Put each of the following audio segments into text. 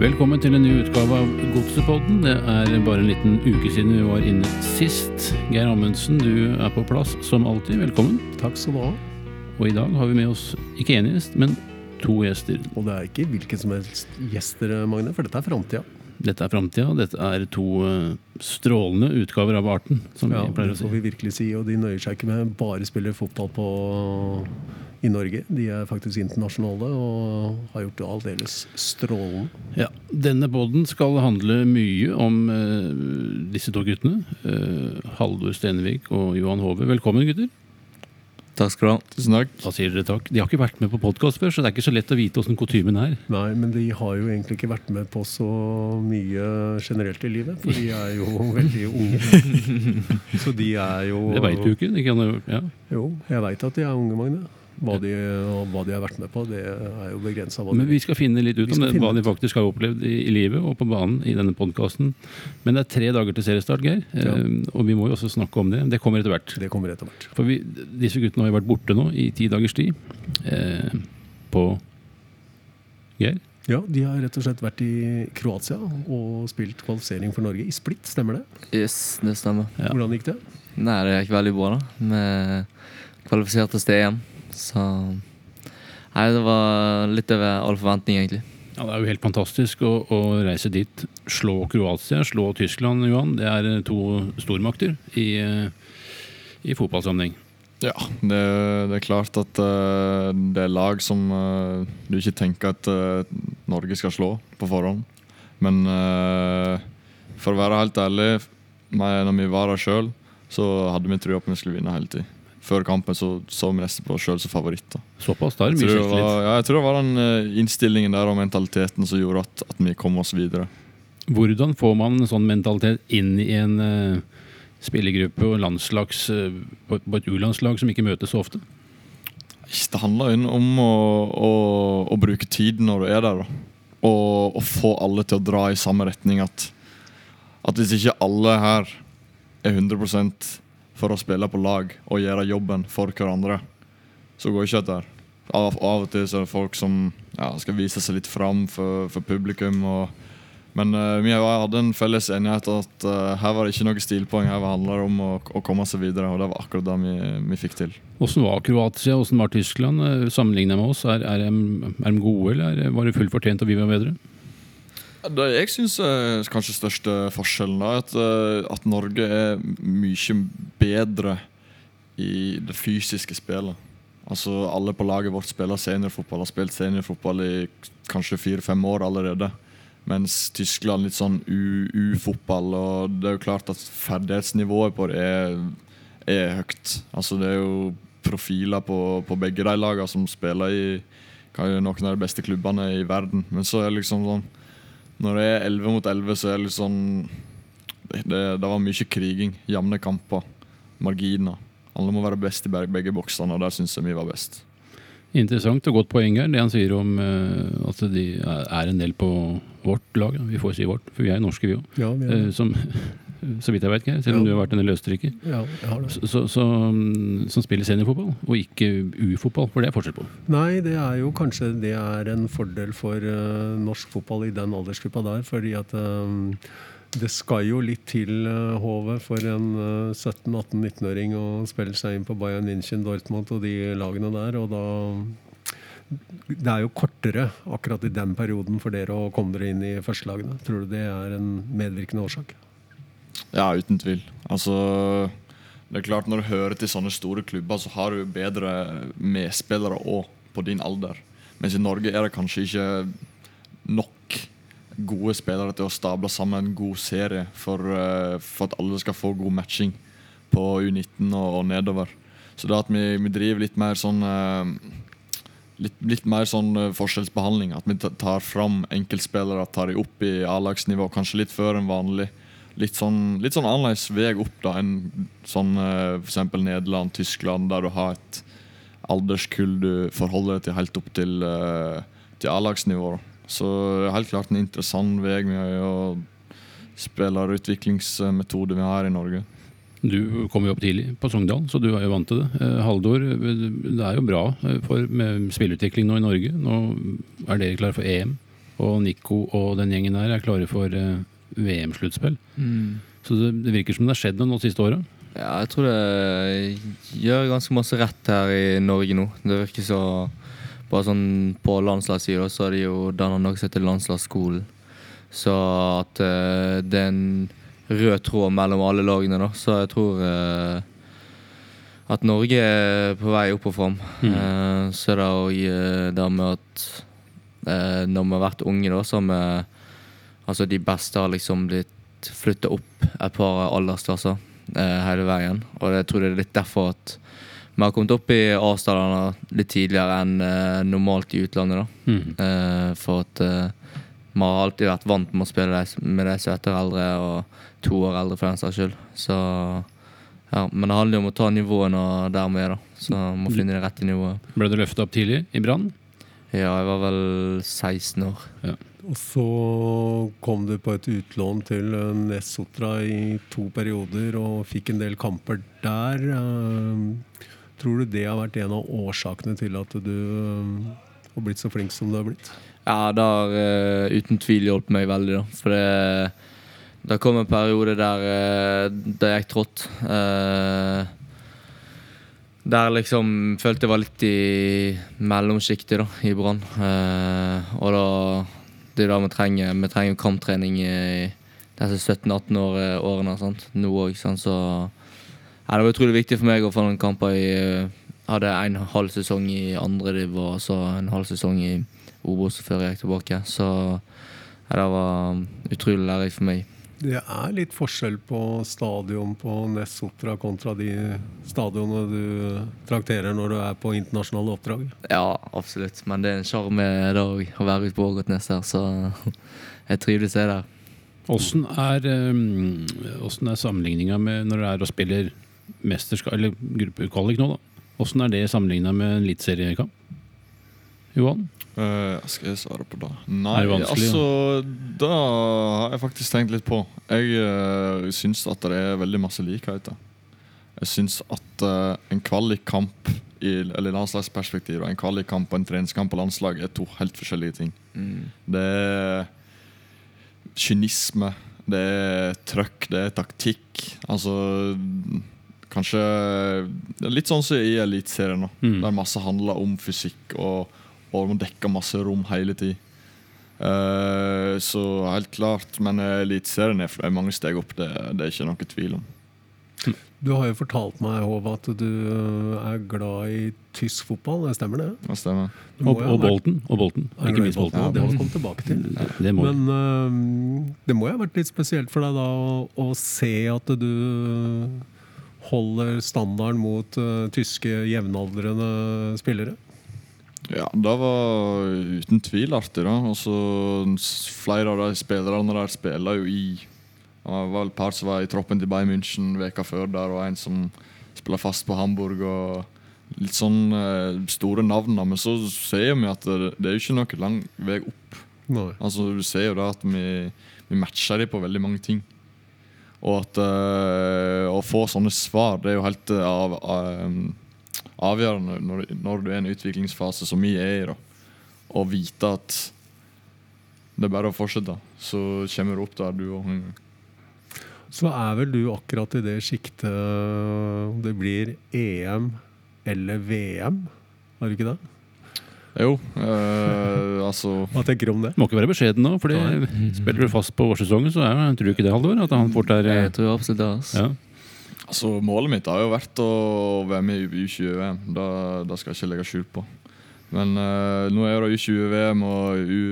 Velkommen til en ny utgave av Godsepodden. Det er bare en liten uke siden vi var inne sist. Geir Amundsen, du er på plass som alltid. Velkommen. Takk skal du ha. Og i dag har vi med oss ikke én gjest, men to gjester. Og det er ikke hvilken som helst gjester, Magne, for dette er framtida. Dette er framtida. Dette er to eh, strålende utgaver av arten, som Ja, vi pleier det å får vi virkelig si. Og de nøyer seg ikke med bare spille fotball på, i Norge. De er faktisk internasjonale og har gjort det aldeles strålende. Ja, denne poden skal handle mye om uh, disse to guttene. Uh, Haldor Stenvik og Johan Hove. Velkommen, gutter. Takk skal du ha. Tusen takk. Da sier dere takk. De har ikke vært med på podkast før, så det er ikke så lett å vite åssen kutymen er. Nei, men de har jo egentlig ikke vært med på så mye generelt i livet, for de er jo veldig unge. Så de er jo Det veit du ikke. De kan, ja. Jo, jeg veit at de er unge, Magne. Hva de, og hva de har vært med på, det er jo begrensa. Men vi skal finne litt ut om det, hva de faktisk har opplevd i, i livet og på banen i denne podkasten. Men det er tre dager til seriestart, Geir. Ja. Eh, og vi må jo også snakke om det. Det kommer etter hvert. Det kommer etter hvert. For vi, disse guttene har jo vært borte nå i ti dagers tid. Eh, på Geir? Ja, De har rett og slett vært i Kroatia og spilt kvalifisering for Norge i Split, stemmer det? Yes, det stemmer. Ja. Hvordan gikk det? Nei, det gikk veldig bra, da. Vi kvalifiserte oss til EM. Så Nei, det var litt over all forventning, egentlig. Ja, Det er jo helt fantastisk å, å reise dit. Slå Kroatia, slå Tyskland, Johan. Det er eh, to stormakter i, eh, i fotballsammenheng. Ja, det, det er klart at uh, det er lag som uh, du ikke tenker at uh, Norge skal slå på forhånd. Men eh, for å være helt ærlig, når vi var der sjøl, så hadde vi trua på at vi skulle vinne hele tiden. Før kampen så, så vi nesten på oss sjøl som favoritter. Såpass, da er det mye selvtillit. ja, jeg tror det var den eh, innstillingen der og mentaliteten som gjorde at, at vi kom oss videre. Hvordan får man en sånn mentalitet inn i en uh, spillergruppe og landslags, uh, på, på et U-landslag som ikke møtes så ofte? Det handler jo om å, å, å bruke tid når du er der. Da. Og, og få alle til å dra i samme retning. At, at hvis ikke alle her er 100 for å spille på lag og gjøre jobben for hverandre, så går ikke dette. Av, av og til så er det folk som ja, skal vise seg litt fram for, for publikum. Og, men uh, vi hadde en felles enighet at uh, her var det ikke noe stilpoeng. Her handla det om å, å komme seg videre, og det var akkurat det vi, vi fikk til. Åssen var Kroatia, hvordan var Tyskland sammenligna sammenlignet med oss? Er, er, de, er de gode, eller er- var det fullt fortjent at vi var bedre? Det jeg syns er kanskje største forskjellen, er at, eh, at Norge er mye bedre i det fysiske spillet. Altså Alle på laget vårt spiller seniorfotball, har spilt seniorfotball i kanskje fire-fem år allerede. Mens Tyskland litt sånn u-fotball. Og det er jo klart at ferdighetsnivået på det er, er høyt. Altså Det er jo profiler på, på begge de lagene som spiller i noen av de beste klubbene i verden. Men så er det liksom sånn når det er 11 mot 11, så er det litt sånn Det, det, det var mye kriging. Jevne kamper. Marginer. Alle må være best i begge, boksene, og der syns jeg vi var best. Interessant og godt poeng her, det han sier om uh, at de er en del på vårt lag. Vi får si vårt, for vi er norske, vi òg. Ja, vi er- Som, så vidt jeg vet, Geir, selv om Ja. du har vært en del ja. Så, mm, som spiller seniorfotball, og ikke U-fotball, for det er forskjell på. Nei, det er jo kanskje det er en fordel for uh, norsk fotball i den aldersgruppa der. Fordi at eh, det skal jo litt til uh, for en eh, 17-18-19-åring å spille seg inn på Bayern München, Dortmund og de lagene der. Og da Det er jo kortere akkurat i den perioden for dere å komme dere inn i førstelagene. Tror du det er en medvirkende årsak? Ja, uten tvil. Altså Det er klart Når du hører til sånne store klubber, så har du bedre medspillere òg, på din alder. Mens i Norge er det kanskje ikke nok gode spillere til å stable sammen en god serie for, eh, for at alle skal få god matching på U19 og, og nedover. Så det at vi, vi driver litt mer sånn eh, litt, litt mer sånn eh, forskjellsbehandling. At vi ta- tar fram enkeltspillere, tar de opp i A-lagsnivå, kanskje litt før enn vanlig. Litt sånn, litt sånn annerledes vei opp da enn sånn eh, eksempel Nederland, Tyskland, der du har et alderskull du forholder deg til helt opp til, eh, til A-lagsnivå. Så helt klart en interessant vei med å spillerutviklingsmetode vi har i Norge. Du kom jo opp tidlig på Sogndal, så du er jo vant til det. Eh, Haldor, det er jo bra for, med spillutvikling nå i Norge. Nå er dere klare for EM Og Nico og den gjengen der er klare for VM-sluttspill. Mm. Så det, det virker som det har skjedd noe nå siste året. Ja, jeg tror det gjør ganske masse rett her i Norge nå. Det virker så Bare sånn på landslagssida så er det jo danna noe som heter landslagsskolen. Så at uh, det er en rød tråd mellom alle lagene, da. Så jeg tror uh, at Norge er på vei opp og fram. Mm. Uh, så er det òg det med at når vi har vært unge, da, så har vi Altså, de beste har liksom blitt flytta opp et par aldersklasser eh, hele veien. Og jeg tror det er litt derfor at vi har kommet opp i A-stallene litt tidligere enn eh, normalt i utlandet. da. Mm. Eh, for at vi har alltid vært vant med å spille med de som er eldre, og to år eldre for den saks skyld. Så ja, Men det handler jo om å ta nivåene der vi er, da. Så må finne det rette nivået. Ble du løfta opp tidlig i Brann? Ja, jeg var vel 16 år. Og så kom du på et utlån til Nessotra i to perioder og fikk en del kamper der. Eh, Tror du det har vært en av årsakene til at du eh, har blitt så flink som du har blitt? Ja, det har uh, uten tvil hjulpet meg veldig, da. For det, det kom en periode der uh, det gikk trått. Uh, der liksom følte jeg var litt i mellomsjiktet da, i Brann. Uh, og da Det er det vi trenger Vi trenger kamptrening i disse 17-18-årene Sant? Nå òg, så ja, Det var utrolig viktig for meg å få noen kamper Jeg hadde en halv sesong i andre div og så en halv sesong i Obos før jeg gikk tilbake. Så ja, det var utrolig lærerikt for meg. Det er litt forskjell på stadion på Nessotra kontra de stadionene du trakterer når du er på internasjonale oppdrag. Ja, absolutt. Men det er en sjarm å være ute på Ågotnes her. Så jeg trives jeg der. Åssen er, um, er sammenligninga med når du er og spiller mesterskap, eller gruppekvalik nå, da? Åssen er det sammenligna med en eliteseriekamp? Johan? Eh, skal jeg svare på det? Nei, det altså Det har jeg faktisk tenkt litt på. Jeg uh, syns at det er veldig masse likheter. Jeg syns at uh, en kvalikkamp i eller landslagsperspektiv og en kvalikkamp og en treningskamp på landslag er to helt forskjellige ting. Det er kynisme, det er trøkk, det er taktikk. Altså Kanskje Litt sånn som i Eliteserien, Mm. der masse handler om fysikk og, og må dekke masse rom hele tida. Uh, så helt klart, men Eliteserien er er mange steg opp, det, det er ikke noe tvil om. Du har jo fortalt meg, Håvard, at du er glad i tysk fotball. Det stemmer det? Det stemmer. Og, og Bolten. Og Bolten. Ikke minst Bolten. Ja, det må vi komme tilbake til. Det må. Men uh, det må jo ha vært litt spesielt for deg da å, å se at du holder standarden mot uh, tyske jevnaldrende spillere. Ja, det var uten tvil artig. da Og så Flere av de spillerne der spiller jo i Det var et par som var i troppen til Bayern München veka før der, og en som spiller fast på Hamburg. og Litt sånn eh, store navn. Men så ser vi at det, det er jo ikke noe lang vei opp. Nei. Altså Du ser jo da at vi, vi matcher dem på veldig mange ting. Og at eh, å få sånne svar, det er jo helt eh, av, av, avgjørende når, når du er i en utviklingsfase som vi er i. da Og vite at det er bare å fortsette, så kommer du opp der, du òg. Så er vel du akkurat i det sjiktet om det blir EM eller VM, er du ikke det? Jo, øh, altså Hva tenker du om det? Må ikke være beskjeden nå, for spiller du fast på vårsesongen, så er, tror du ikke det, Halvor? At han fort er Jeg tror absolutt det. Altså. ja. Altså, Målet mitt har jo vært å være med i U20-VM. Da, det, skal jeg ikke legge skjul på. Men uh, nå er det U20-VM og U,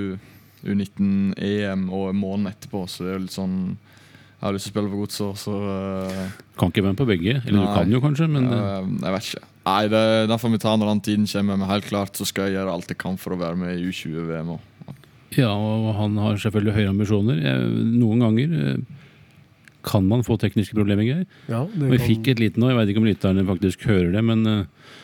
U19-EM og en måned etterpå, så det er jo litt sånn Jeg har lyst til å spille på godset, så uh, Kan ikke være med på begge. Eller Nei. du kan jo kanskje, men eh, Jeg vet ikke. Nei, det, Den får vi ta når den tiden kommer, men helt klart så skal jeg gjøre alt jeg kan for å være med i U20-VM òg. Ja, og han har selvfølgelig høye ambisjoner. Jeg, noen ganger kan man få tekniske problemer, Geir. Ja, vi fikk et lite nå, jeg vet ikke om lytterne faktisk hører det, men eh,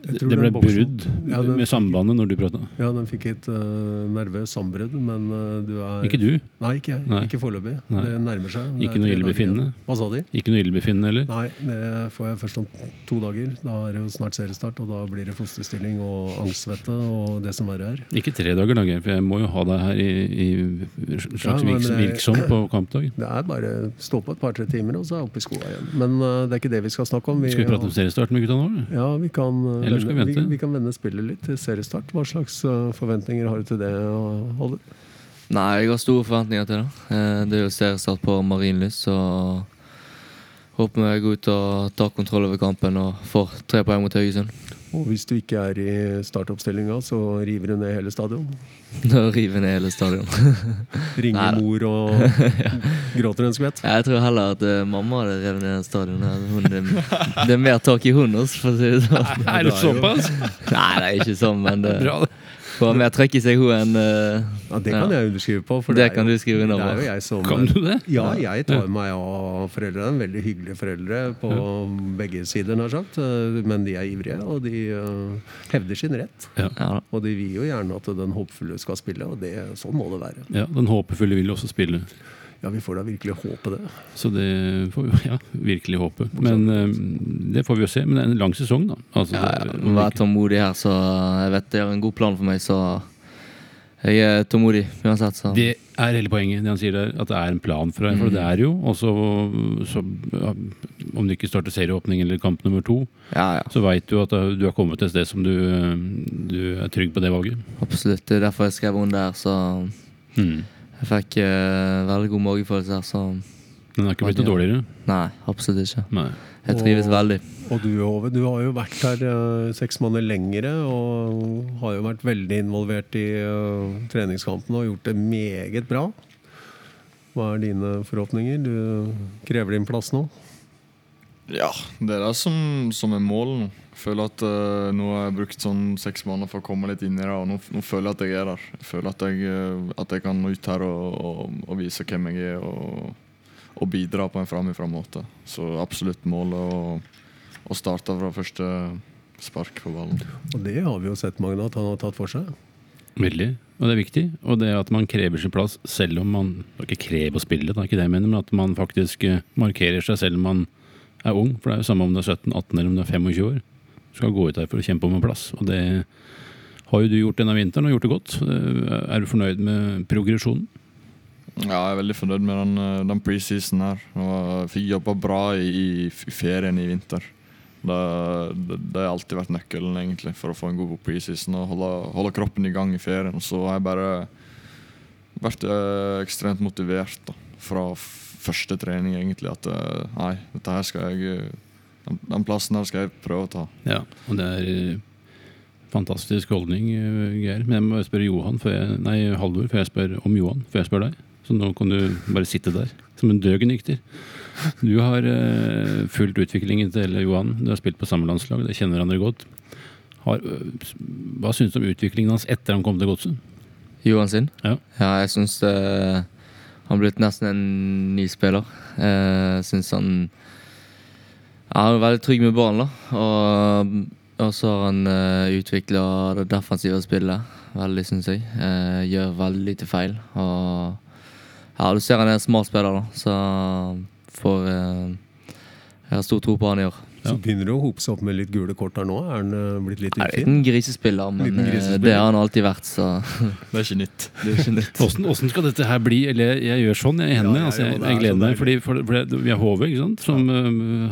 Det ble brudd Ja, med sambandet når du prata. Ja, den fikk et uh, nervøst sambrudd, men uh, du er Ikke du. Nei, ikke jeg. Nei. Ikke foreløpig. Det nærmer seg. Det Ikke noe ildbefinnende? Hva sa de? Ikke noe ildbefinnende eller? Nei, det får jeg først om to dager. Da er det jo snart seriestart, og da blir det fosterstilling og angstsvette og det som verre er. Ikke tre dager, da, for jeg må jo ha deg her i, i slags Ja, det- virksom på kampdag. Det er bare stå på et par-tre timer, og så er jeg oppe i skoa igjen. Men uh, det er ikke det vi skal snakke om. Skal vi prate om seriestart med gutta nå? Ja, vi kan, eh, Eller skal vi vente? vi, vi kan vende spillet litt til seriestart. Hva slags eh, forventninger har du til det, Holder? Nei, jeg har store forventninger til det. Eh, Det er jo seriestart på Marienlyst, så håper vi går ut og tar kontroll over kampen og får tre poeng mot Haugesund. Og hvis du ikke er i startoppstillinga, så river du ned hele stadion. Da river ned hele stadion. Ringer Neida. mor og gråter en skvett. Jeg tror heller at eh, mamma hadde revet ned stadion. Hun, det, det er mer tak i hunden, for å si det sånn. Er det såpass? Nei, det er ikke sånn, men det Bra. Får mer trøkk i seg hun enn uh, Ja, det kan Ja. jeg underskrive på. For Det er kan jo, du skrive under Det er på. jo jeg som Kan du det? Ja, jeg tar meg av foreldrene. Veldig hyggelige foreldre på begge sider, nær sagt. Eh, Men de er ivrige, og de uh, hevder sin rett. Ja. Og de vil jo gjerne at den håpefulle skal spille, og det, sånn må det være. Ja, Den håpefulle vil også spille. Ja, vi får da virkelig håpe det. Så det får vi ja, virkelig håpe. Men eh, det får vi jo se. Men det er en lang sesong, da. Altså, Ja, ja. det- Må være tålmodig her, så jeg vet det er en god plan for meg, så jeg er tålmodig uansett. Så. Det er hele poenget, det han sier der, at det er en plan for deg. For Mm. det er jo også så, Om du ikke starter serieåpning eller kamp nummer to, Ja, ja. så veit du at du har kommet til et sted som du, du er trygg på det valget. Absolutt. Det er derfor jeg skrev under der, så Mm. Jeg fikk uh, veldig god magefølelse her, så Den har ikke blitt noe dårligere. nei, absolutt ikke. Nei. Jeg trives Og- veldig. Og du, Ove, du har jo vært her uh, seks måneder lengre og har jo vært veldig involvert i uh, treningskampen og gjort det meget bra. Hva er dine forhåpninger? Du krever din plass nå? Ja, det er det som, som er målet nå. Føler at uh, nå har jeg brukt sånn seks måneder for å komme litt inn i det, og nå, nå føler jeg at jeg er der. Jeg føler at jeg, eh, at jeg kan ut her og, og, og vise hvem jeg er, og, og bidra på en framifrå måte. Så absolutt målet å, å starte fra første spark på ballen. Og det har vi jo sett, Magne, at han har tatt for seg. Veldig. Og det er viktig. Og det at man krever sin plass selv om man Ikke krever å spille, det er ikke det jeg mener, men at man faktisk eh, markerer seg selv om man er ung. For det er jo samme om du er 17, 18 eller om du er 25 år. Du skal gå ut her for å kjempe om en plass. Og det har jo du gjort denne vinteren, og gjort det godt. Eh, Er du fornøyd med progresjonen? Ja, jeg er veldig fornøyd med den, eh, den preseason her. Jeg fikk jobba bra i, i ferien i vinter. Det, det, det har alltid vært nøkkelen egentlig for å få en god preseason. Og holde, holde kroppen i gang i ferien. Så har jeg bare vært eh, ekstremt motivert da, fra første trening, egentlig. At eh, nei, dette her skal jeg den, den plassen her skal jeg prøve å ta. Ja. Og det er eh, fantastisk holdning, eh, Geir. Men jeg må spørre Johan før jeg, nei, Halvor før jeg spør om Johan. Før jeg spør deg. Så nå kan du bare sitte der som en døgnykter. Du har uh, fulgt utviklingen til Johan. Du har spilt på samme landslag, dere kjenner hverandre godt. Har, uh, hva syns du om utviklingen hans etter han kom til Godset? Johan sin? Ja. jeg syns han har blitt nesten en ny spiller. Jeg syns han er veldig trygg med ballen, da. Og, så har han uh, utvikla det defensive spillet veldig, syns jeg. Eh, gjør veldig lite feil. Og ja, du ser han er en smart spiller, da. Så får eh, Jeg har stor tro på han i år. Så begynner det å hope seg opp med litt gule kort her nå. Er han eh, blitt litt Han er en ufin? liten grisespiller, men Liten eh, grisespiller. det har han alltid vært, så Det er ikke nytt. det er ikke nytt. Åssen, åssen skal dette her bli? Eller jeg, gjør sånn jeg, i hendene. Ja, ja, altså, jeg, er jeg gleder meg. Fordi, for, for det, vi har HV, ikke sant? Som ja.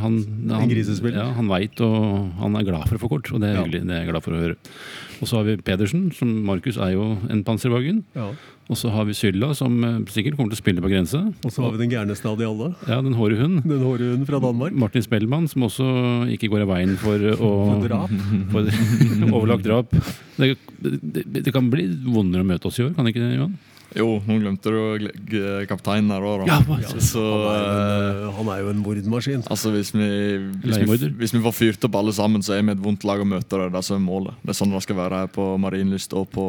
han, han, grisespiller. Ja, han veit, og han er glad for å få kort. Og det er Ja. hyggelig. Det er jeg glad for å høre. Og så har vi Pedersen, som Markus er jo en panservogn. Ja. Og så har vi Sylla, som øh, sikkert kommer til å spille på grense. Og så har vi den gærneste av de alle. Ja, den hårde hund. Den hårde hunden fra Danmark. Martin Spellmann, som også ikke går av veien for å For drap. for overlagt drap. Det, det, det kan bli vondere å møte oss i år, kan det ikke det, Johan? Jo, nå glemte du kapteinen her òg, da. Ja, så Han er jo eh, en, eh, han er jo en mordmaskin. Altså hvis vi, hvis, vi, hvis vi får fyrt opp alle sammen, så er vi et vondt lag å møte. Det det som er målet. Det er sånn det skal være her på Marienlyst og på,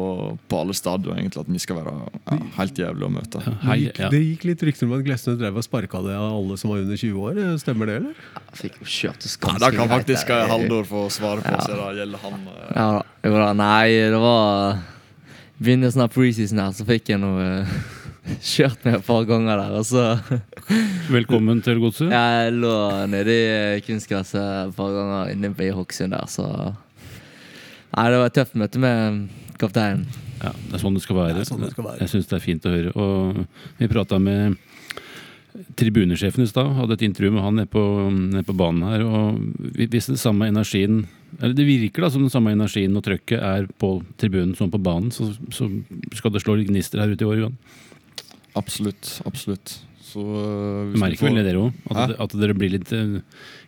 på alle stadioner. egentlig, At vi skal være ja, helt jævlig å møte. Ja, Det Hei, gikk, ja. det gikk litt rykter om at Glesnes drev og sparka det av alle som var under 20 år. Stemmer det, eller? Fikk jo kjørt det Ja, Det kan faktisk. Haldor få svare på, Ja. så det gjelder han. eh. Ja. Jo da. Nei, det var Begynnelsen sånn preseason her, så fikk jeg noe eh, kjørt meg et par ganger der. Og så Velkommen til godset. Jeg lå nede i kunstgresset et par ganger inne på i Hokksund der, så Nei, det var et tøft møte med kapteinen. Ja, det er sånn det skal være. Det sånn det skal være. Jeg syns det er fint å høre. Og vi prata med tribunesjefen i stad. Hadde et intervju med han nede på, ned på banen her. Og hvis den samme energien eller Det virker da som den samme energien og trøkket er på tribunen som på banen, så, så skal det slå litt gnister her ute i år, Johan. Absolutt. Absolutt. Så eh, vi merker vel det, dere òg? At, at dere blir litt uh,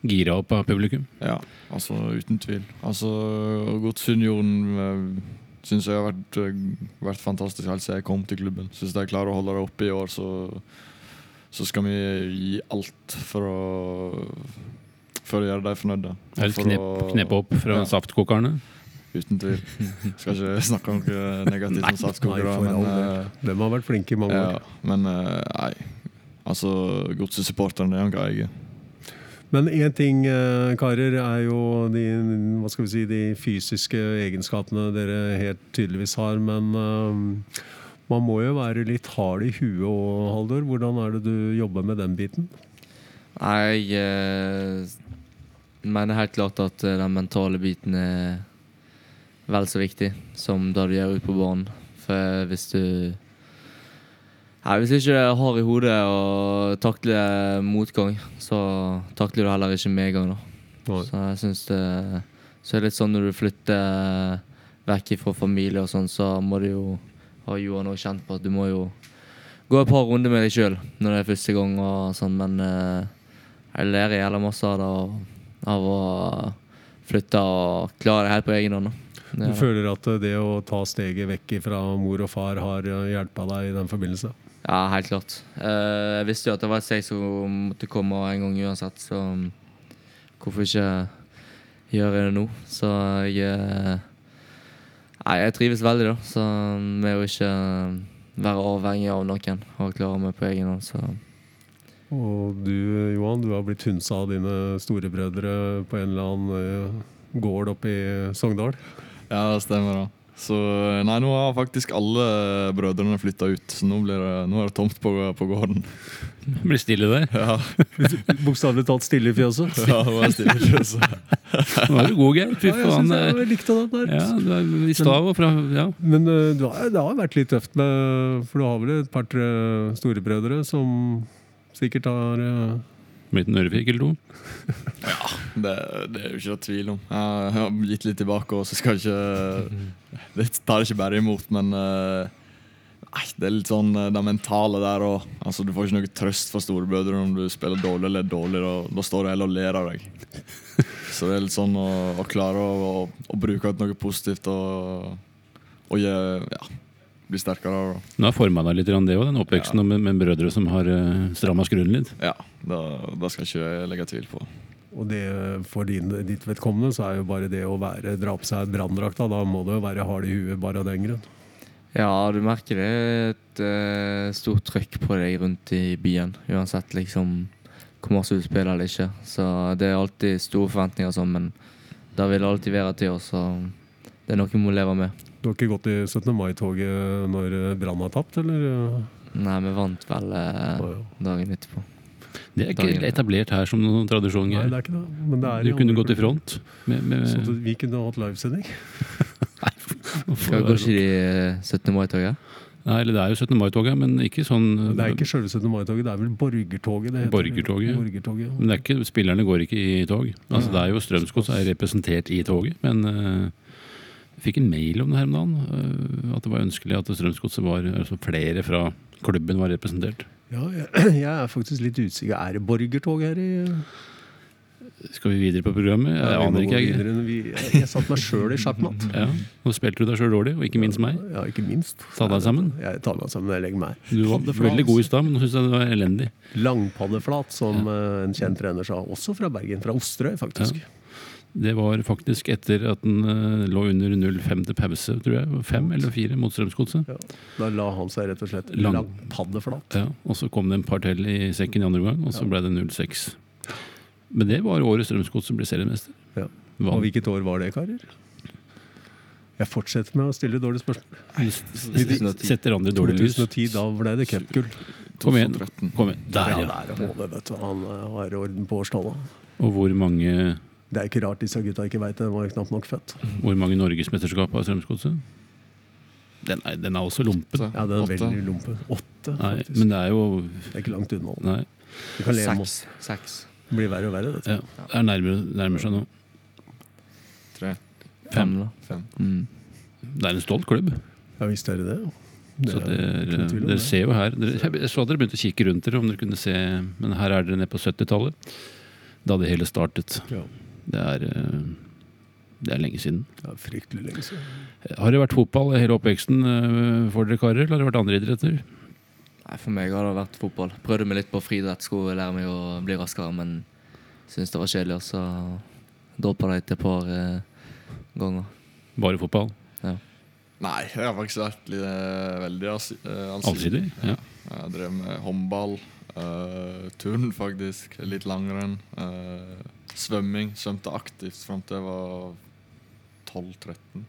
gira opp av publikum? Ja, altså uten tvil. Altså, Godsunionen uh, syns jeg har vært, uh, vært fantastisk helt siden jeg kom til klubben. Syns de klarer å holde det oppe i år, så, så skal vi gi alt for å for å gjøre dem fornøyde. Eller det knep, å- knep opp fra Ja. saftkokerne? Uten tvil. Skal ikke snakke om noe negativt om saftkokere. Men, del. eh, De har vært flinke i mange ja, år. men eh, nei. Altså, godsesupporterne er en greie. Men én ting, eh, karer, er jo de, hva skal vi si, de fysiske egenskapene dere helt tydeligvis har. Men man må jo være litt hard i huet òg, Haldor. Hvordan er det du jobber med den biten? Jeg eh, mener helt klart at eh, den mentale biten er vel så viktig som det du gjør ute på banen. For hvis du Nei, Hvis ikke du er hard i hodet og takler motgang, så takler du heller ikke medgang. da. Så jeg synes det Så er det litt sånn når du flytter vekk fra familie og sånn, så må du jo Har Johan òg kjent på at du må jo gå et par runder med deg sjøl når det er første gang og sånn, men uh, jeg lærer jævla masse av det av å flytte og klare det helt på egen hånd. Du er føler at eh, det å ta steget vekk fra mor og far har hjulpet deg i den forbindelse? Ja, helt klart. Uh, jeg visste jo at det var et steg som måtte komme en gang uansett, så um, hvorfor ikke gjøre det nå? Så jeg eh, Nei, jeg trives veldig, da. Så med å ikke eh, være avhengig av noen og klare meg på egen hånd, så Og du, Johan, du har blitt hunsa av dine storebrødre på en eller annen eh, gård oppe i Sogndal. Ja, det stemmer. da. Så nei, nå har faktisk alle brødrene flytta ut, så nå, blir det, nå er det tomt på, på gården. Det blir stille der. Ja, Bokstavelig talt stille i fjøset. ja det var stille. fjøset. Nå er du god, Geir. Fy Ja, jeg faen. eh, jeg likte den der. Ja, du er i stav og fra Ja. Men eh, du har, det har vært litt tøft, med, for du har vel et par-tre storebrødre som sikkert har Blitt en ørefik eller to. Det, det er jo ikke noe tvil om. Jeg har gitt litt tilbake, og så skal jeg ikke Det tar ikke bare imot, men eh, Nei, det er litt sånn eh, det mentale der òg. Altså, du får ikke noe trøst fra storebrødre om du spiller dårlig eller dårlig. Da, da står du heller og ler av deg. Så det er litt sånn å, å klare å, å, å bruke ut noe positivt og, og ja, bli sterkere. av. Nå har forma deg litt, det òg, den oppveksten Ja. med, med brødre som har uh, stramma skruen litt. Ja, da, da skal ikke jeg legge tvil på. Og det, for din, ditt vedkommende så er jo bare det å være, dra på seg branndrakta, da må du jo være hard i huet bare av den grunn. Ja, du merker det et uh, stort trøkk på deg rundt i byen. Uansett liksom hvor masse du spiller eller ikke. Så det er alltid store forventninger sånn, men det vil alltid være til oss. Så det er noe vi må leve med. Du har ikke gått i 17. mai-toget når eh, Brann har tapt, eller? Nei, vi vant vel eh, dagen etterpå. Det er ikke Dagen. etablert her som noen tradisjon. Nei, det er ikke det. Men det er Du kunne gått i front. Med, med, Så at vi kunne hatt livesending. Skal vi gå i eh, 17. mai-toget? Nei, eller det er jo 17. mai-toget, men ikke sånn Det er ikke selve 17. mai-toget, det er vel borgertoget det heter. Borgertoget. Borgertoget. ja. Men det er ikke, spillerne går ikke i tog. Altså, det er jo Strømsgods er representert i toget, men eh, fikk en mail om det her om dagen. eh, at det var ønskelig at Strømsgodset var altså flere fra klubben var representert. Ja, jeg, jeg er faktisk litt usikker. Er det borgertog her i Skal vi videre på programmet? Jeg Ja, aner ikke. Jeg. Vi, jeg, jeg satte meg sjøl i sjakkmatt. Ja, Nå spilte du deg sjøl dårlig, og ikke minst meg. Ja, ikke minst. Ta deg sammen. Jeg tar meg sammen. Jeg legger meg. Du var veldig god i stad, men nå syns jeg det var elendig. Langpaddeflat, som ja. en kjent trener sa. Også fra Bergen. Fra Osterøy, faktisk. Det var faktisk etter at den eh, lå under 0,5 til pause, tror jeg. Fem eller fire mot Strømsgodset. Ja. Da la han seg rett og slett Lang- paddeflat. Ja, og så kom det en par til i sekken i andre omgang, og så ble det 0-6. Men det var året Strømsgodset ble seriemester. Ja. Og hvilket år var det, karer? Jeg fortsetter med å stille dårlige spørsmål.2010. Setter andre dårlig lys. 2010, da ble det cupgull. Kom igjen. Kom igjen. Der, Ja, ja. det er Håle, vet du. Han eh, har orden på årstallet. Og hvor mange, Det er ikke rart disse gutta ikke veit det. De var knapt nok født. hvor mange norgesmesterskap har Strømsgodset? Den den er også lumpen. Ja, den er Åtte. veldig lumpen. Åtte, Nei, faktisk. men det er jo Det er ikke langt unna. Nei. Du kan leve med Seks. Seks. Det blir verre og verre. Dette. Ja, det er nærmere, nærmer seg nå. Tre, Fem, fem. Mm. Det er en stolt klubb. Ja visst er det det. Så Det er dere ser jo her dere, Jeg så dere begynte å kikke rundt dere, om dere kunne se Men her er dere nede på 70-tallet. Da det hele startet. Ja, Det er, eh, det er lenge siden. det er fryktelig lenge siden. Har det vært fotball hele oppveksten eh, for dere karer, eller har det vært andre idretter? Nei, For meg har det vært fotball. Prøvde meg litt på friidrett, skulle lære meg å bli raskere, men syntes det var kjedelig, og så droppa det et par eh, ganger. Bare fotball? Ja. Nei, jeg har faktisk vært litt, eh, veldig eh, Allsidig? Ja. Jeg drev med håndball, uh, turn faktisk, litt langrenn, eh, svømming. Svømte aktivt fram til jeg var 12-13.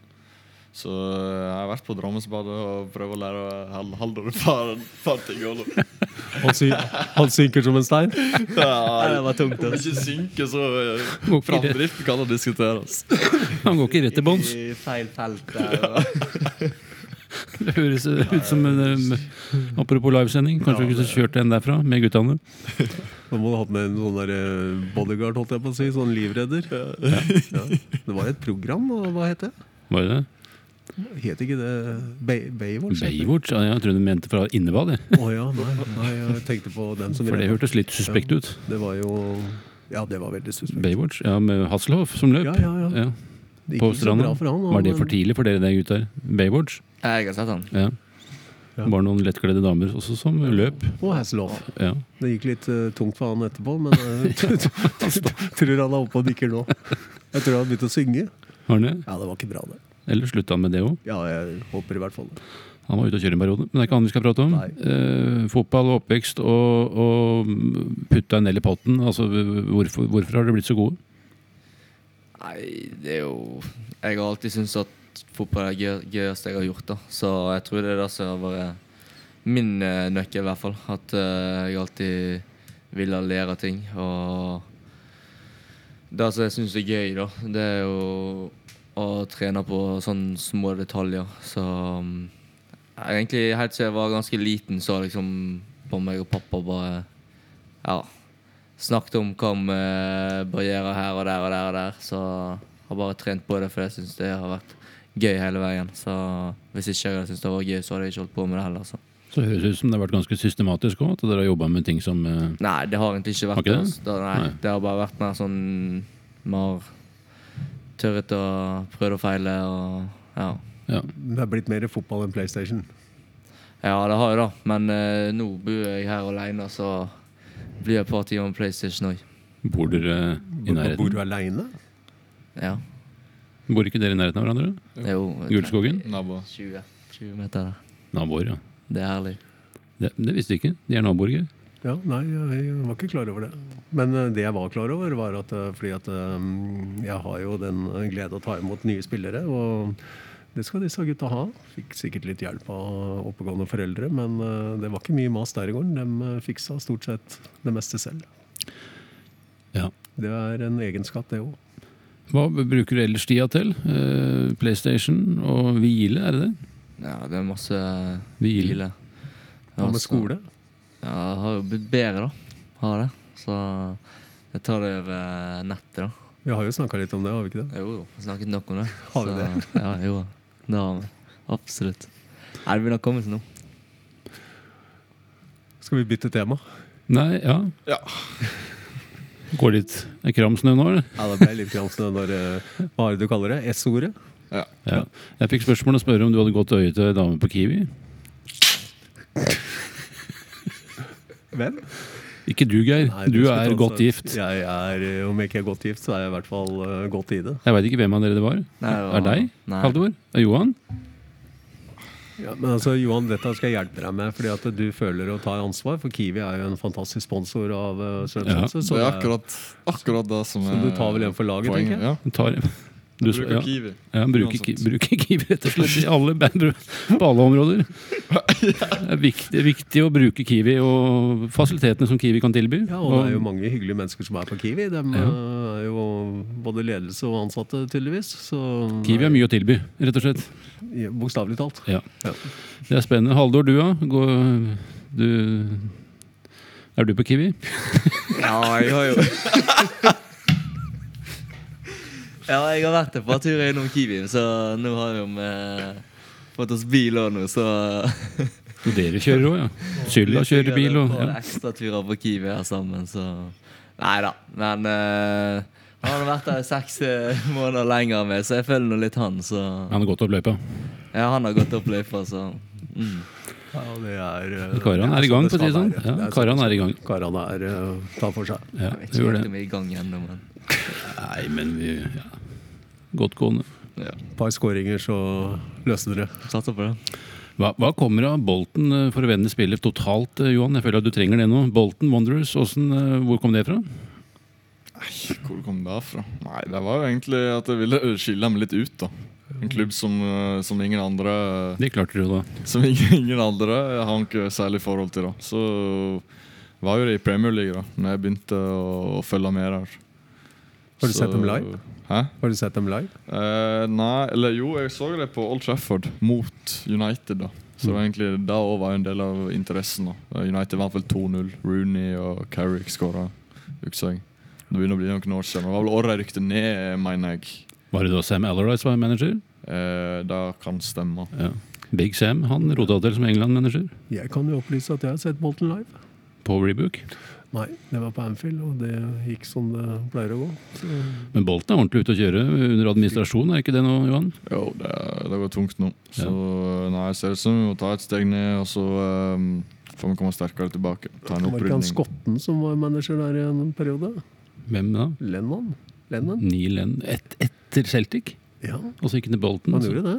Så eh, jeg har vært på Drammensbadet og prøvd å lære å Haldor et par, par ting. Han, sy han synker som en stein. Ja, det var tungt, Om ikke synker, så rett- framdrift kan det diskuteres. Han går ikke rett til bunns. I feil felt der. Det høres ut som en eh, Apropos livesending, kanskje vi kunne kjørt en derfra med guttene? Da må du ha hatt med en sånn der eh, bodyguard, holdt jeg på å si. Sånn livredder. Ja. Det var et program, og hva het det? Var det det? Het ikke det Bay Baywatch? Baywatch? Ja, jeg trodde du mente fra innebad, jeg. Å ja, nei, nei, jeg tenkte på den som For det hørtes litt suspekt ut. Det var jo Ja, det var veldig suspekt. Baywatch? Ja, med Hasselhoff som løp? Ja, ja, ja. Ja. Det gikk På ikke så stranda? bra for han, han, Var det for tidlig for dere der ute? Baywatch? Jeg har sett han. Ja. Ja. Bare noen lettkledde damer også som løp. Og Hasselhoff. Ja. Det gikk litt eh, tungt for han etterpå, men uh, tror han er oppe og nikker nå. Jeg tror han har begynt å synge. Har han det? Ja, det var ikke bra, det. Eller slutta han med det òg? Ja, jeg håper i hvert fall det. Han var ute og kjøre en periode. Men det er ikke han vi skal prate om. Nei. Eh, fotball og oppvekst og, og putta en del i potten. Altså, hvorfor, hvorfor har dere blitt så gode? Nei, det er jo Jeg har alltid syntes at fotball er det gøy- gøyeste jeg har gjort. da Så jeg tror det er det som har vært min eh, nøkkel, i hvert fall. At uh, jeg alltid ville lære ting. Og det som jeg syns er gøy, da, det er jo å trene på sånne små detaljer. Så um, egentlig helt siden jeg var ganske liten, så liksom på meg og pappa bare Ja snakket om kom uh, barrierer her og der og der og der. Så har bare trent på det, for jeg syns det har vært gøy hele veien. Så hvis ikke jeg hadde syntes det var gøy, så hadde jeg ikke holdt på med det heller. Så. Så høres ut som det har vært ganske systematisk òg, at dere har jobba med ting som uh... Nei, det har egentlig ikke vært det. det? Da, nei, Nei. det har bare vært mer sånn Vi har tørret å prøve og feile og ja. Ja. Det har blitt mer fotball enn PlayStation. Ja, det har jeg, da. Men uh, nå bor jeg her alene, så blir det et par timer med PlayStation òg. Bor dere i nærheten? bor du aleine? Ja. Bor ikke dere i nærheten av hverandre? Er jo Gullskogen? Naboer. 20, 20 meter. Naboer, ja. Det er herlig. Det, det visste jeg ikke. De er naboer, gøy. Ja, nei, jeg var ikke klar over det. Men eh, det jeg var klar over, var at eh, fordi at eh, jeg har jo den glede å ta imot nye spillere. Og det skal disse gutta ha. Fikk sikkert litt hjelp av oppegående foreldre, men eh, det var ikke mye mas der i gården. De eh, fiksa stort sett det meste selv. Ja. Det er en egenskap, det òg. Hva bruker du ellers tida til? Eh, PlayStation og hvile, er det det? Ja, det er masse Hvile. hvile. Hva med skole? Ja, jeg har jo blitt bedre, da. Har det. Så jeg tar det over nettet, da. Vi har jo snakka litt om det, har vi ikke det? Jo, jo. Snakket nok om det. Har vi Så, det? Ja, jo. Det har vi. Absolutt. Nei, det begynner kommet komme seg nå. Skal vi bytte tema? Nei, ja. Ja. Går litt er kram snø nå, eller? Ja, det ble litt kramsende når eh, Hva er det du kaller det? S-ordet? Ja. Ja. Jeg fikk spørsmål og spørre om du hadde gått øye til ei dame på Kiwi. Hvem? Ikke du, Geir. Nei, Du du er ta godt gift. Jeg er, eh, Om jeg ikke er godt gift, så er jeg i hvert fall uh, godt i det. Jeg veit ikke hvem av dere det var. Nei, det var- Er deg, Nei. Halvor? Er Johan? Ja, men altså, Johan, dette skal jeg hjelpe deg med, fordi at du føler å ta ansvar. For Kiwi er jo en fantastisk sponsor av uh, Strømsgodset. Det er akkurat, akkurat det som Så du tar vel en for laget, tenker jeg? Ja. Du, Bruker ja, Kiwi. ja, bruker, ki- bruker Kiwi rett og slett i alle, på alle områder. Det er viktig, viktig å bruke Kiwi og fasilitetene som Kiwi kan tilby. Ja, og det er jo mange hyggelige mennesker som er på Kiwi. De Ja. eh, er jo både ledelse og ansatte, tydeligvis. Så Kiwi har mye å tilby, rett og slett. Ja, Bokstavelig talt. Ja. Ja. Det er spennende. Haldor, du da? Gå- Du Er du på Kiwi? Ja, jeg har jo Ja, jeg har vært et par turer innom Kiwi, så nå har vi jo fått oss bil òg nå, så Og dere kjører òg, ja. Sylla kjører bil og ja. ekstra Ekstraturer på Kiwi her sammen, så Nei da. Men eh, han har vært der i seks eh, måneder lenger med, så jeg følger nå litt han, så Han har gått opp løypa. Ja, han har gått opp løypa, så mm. Ja, det er eh, Karene er i gang, sånn for å si det sånn. Ja, Det er i gang. Karan er uh, tar for seg. Ja, Jeg vet ikke om vi er i gang ennå, men Nei, men vi ja. Godt gående. ja. Par skåringer, så løsner dere. Satser på det. Hva, hva kommer av Bolten eh, for å vende spillet totalt, eh, Johan? Jeg føler at du trenger det nå. Bolten Wanderers, hvordan, eh, hvor kom det fra? Nei, Hvor kom det fra? Nei, det var jo egentlig at jeg ville skille dem litt ut. da En klubb som, som ingen andre Det klarte du da. Som ingen, ingen andre har ikke særlig forhold til. da Så var jo det i Premier League da Når jeg begynte å, å følge med der. Har du Så- sett dem live? Hæ? Har du sett dem live? Eh, nei, eller jo, jeg så det på Old Trafford mot United. da Så var egentlig da òg var en del av interessen. da United vant vel 2-0. Rooney og Carrick skåra. Det begynner å bli noen år siden. Det var vel året jeg rykte ned, mener jeg. Var det da Sam Allardyce var manager? Eh, det kan stemme. Ja. Big Sam han rota til som England-manager Jeg kan jo opplyse at jeg har sett Bolton live. på Rebook. Nei, det var på Anfield, og det gikk som det pleier å gå. Så, Men Bolten er ordentlig ute å kjøre under administrasjon, er ikke det nå, Johan? Jo, det, det går tungt nå. Så nei, jeg ser ut som vi må ta et steg ned, og så um, får vi komme sterkere tilbake. Ta en var ikke han skotten som var manager der i en periode? Hvem da? Lennon? Lennon? Neil Lenn et, etter Celtic? Ja, Og så gikk han til Bolten. han gjorde det.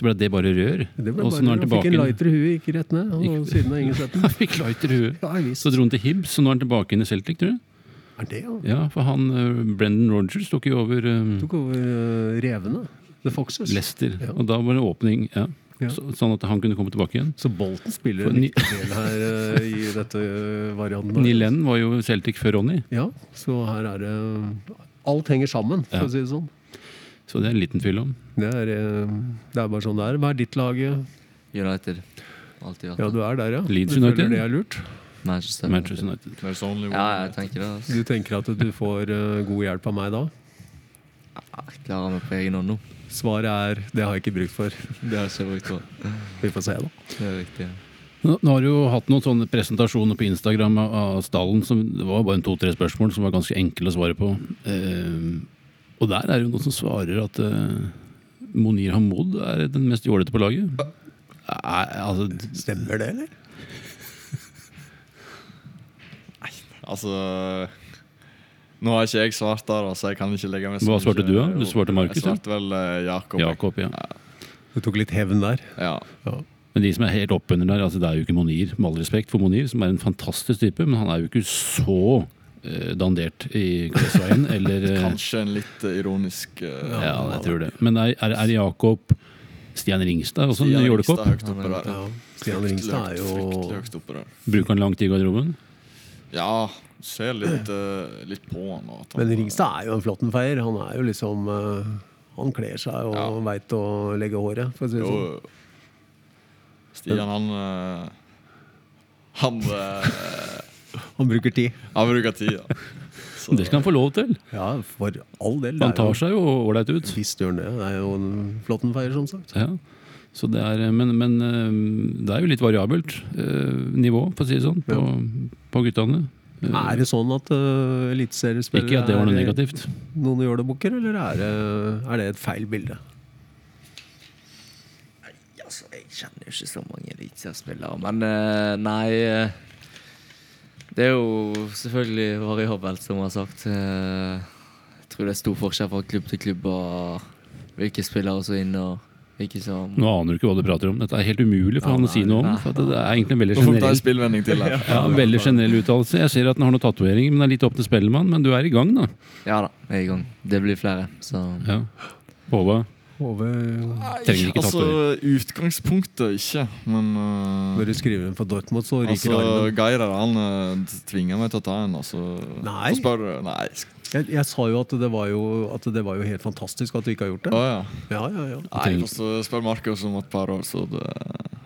Så ble det bare rør. det ble bare, han han fikk en lighter i huet, gikk rett ned. Og siden har ingen sett den. Han fikk lighter i huet. Ja. Så dro han til Hibs, og nå er han tilbake inn i Celtic, tror du? Er det, ja? Ja, for han eh, Brendan Rogers tok jo over eh, Tok over uh, revene. The Foxes. Leicester, Ja. og da var det åpning. Ja. Ja. Så, sånn at han kunne komme tilbake igjen. Så Bolten spiller en viktig del her i dette uh, varianten. Neil Lennon var jo Celtic før Ronny, Ja, så her er det Alt henger sammen, for Ja. å si det sånn. Så det er en liten tvil om. Det er, eh, det er bare sånn det er. Hva er ditt lag? United. Alltid Ja, du er der, ja. Leeds du føler United? det er lurt? Manchester. Manchester United. United. Ja, jeg tenker det. Altså. Du tenker at du får uh, god hjelp av meg da? Ja, Jeg klarer meg på egen hånd nå. Svaret er det har jeg ikke brukt for. Det har jeg ikke brukt for. Vi får se, da. Det er riktig. ja. Nå, nå har du jo hatt noen sånne presentasjoner på Instagram av, av stallen. Som, det var bare en to-tre spørsmål som var ganske enkle å svare på. Eh, og der er det jo noen som svarer at uh, Monir Hamoud er den mest jålete på laget. Nei, altså, Stemmer det, eller? Altså Nå har ikke jeg svart der, så jeg kan ikke legge meg Hva svarte du da? Du svarte Markus, Jeg svarte vel uh, Jakob. Jakob, ja. Du tok litt hevn der. Ja. Ja. Men de som er helt oppunder der, altså det er jo ikke Monir, med all respekt for Monir, som er en fantastisk type, men han er jo ikke så dandert i klesveien, eller eh, Kanskje en litt eh, ironisk uh, Ja, jeg tror det. Men er, er, Jakob Stian Ringstad også en jålekopp? Stian Ringstad er jo høyt oppe der. Bruker han lang tid i garderoben? Ja, ser litt, uh, litt på han. og at han- Men Ringstad er jo en flottenfeier. Han er jo liksom uh, Han kler seg og Ja. veit å legge håret, for å si det sånn. Stian, han eh, Han eh, Han bruker tid. Han bruker tid, ja. Så- Det skal han få lov til. Ja, for all del. Han tar seg jo ålreit ut. Visst gjør han det. Det er jo en flottenfeier, som sagt. Ja. Så det er, men, men eh, det er jo litt variabelt eh, nivå, for å si det sånn, på, på guttene. Er det sånn at uh, eliteseriespillere Ikke at det var noe negativt. noen jålebukker, eller er det, er det et feil bilde? Altså, jeg kjenner jo ikke så mange eliteseriespillere, men eh, nei eh, Det er jo selvfølgelig variabelt, som jeg har sagt. Eh, jeg tror det er stor forskjell fra klubb til klubb og hvilke spillere som er inne og ikke som Nå aner du ikke hva du prater om. Dette er helt umulig for Ja, han å si noe om. nei. For det er egentlig en veldig generell, til ja, en veldig generell uttalelse. Jeg ser at han har noen tatoveringer, men det er litt opp til Spellemann. Men du er i gang, da. Ja da, jeg er i gang. Det blir flere, så Ja. Håva, Hove, trenger ikke altså, tatovering. utgangspunktet ikke, men uh, Bør du skrive den for Dortmund, så ryker Altså, armen. Geir han uh, tvinger meg til å ta en. Altså, Nei. Så spør, nei. Jeg, jeg sa jo at det var jo, at det var jo helt fantastisk at du ikke har gjort det. Oh, ja. Ja, ja, ja. Nei, så spør Markus om et par år, så, det,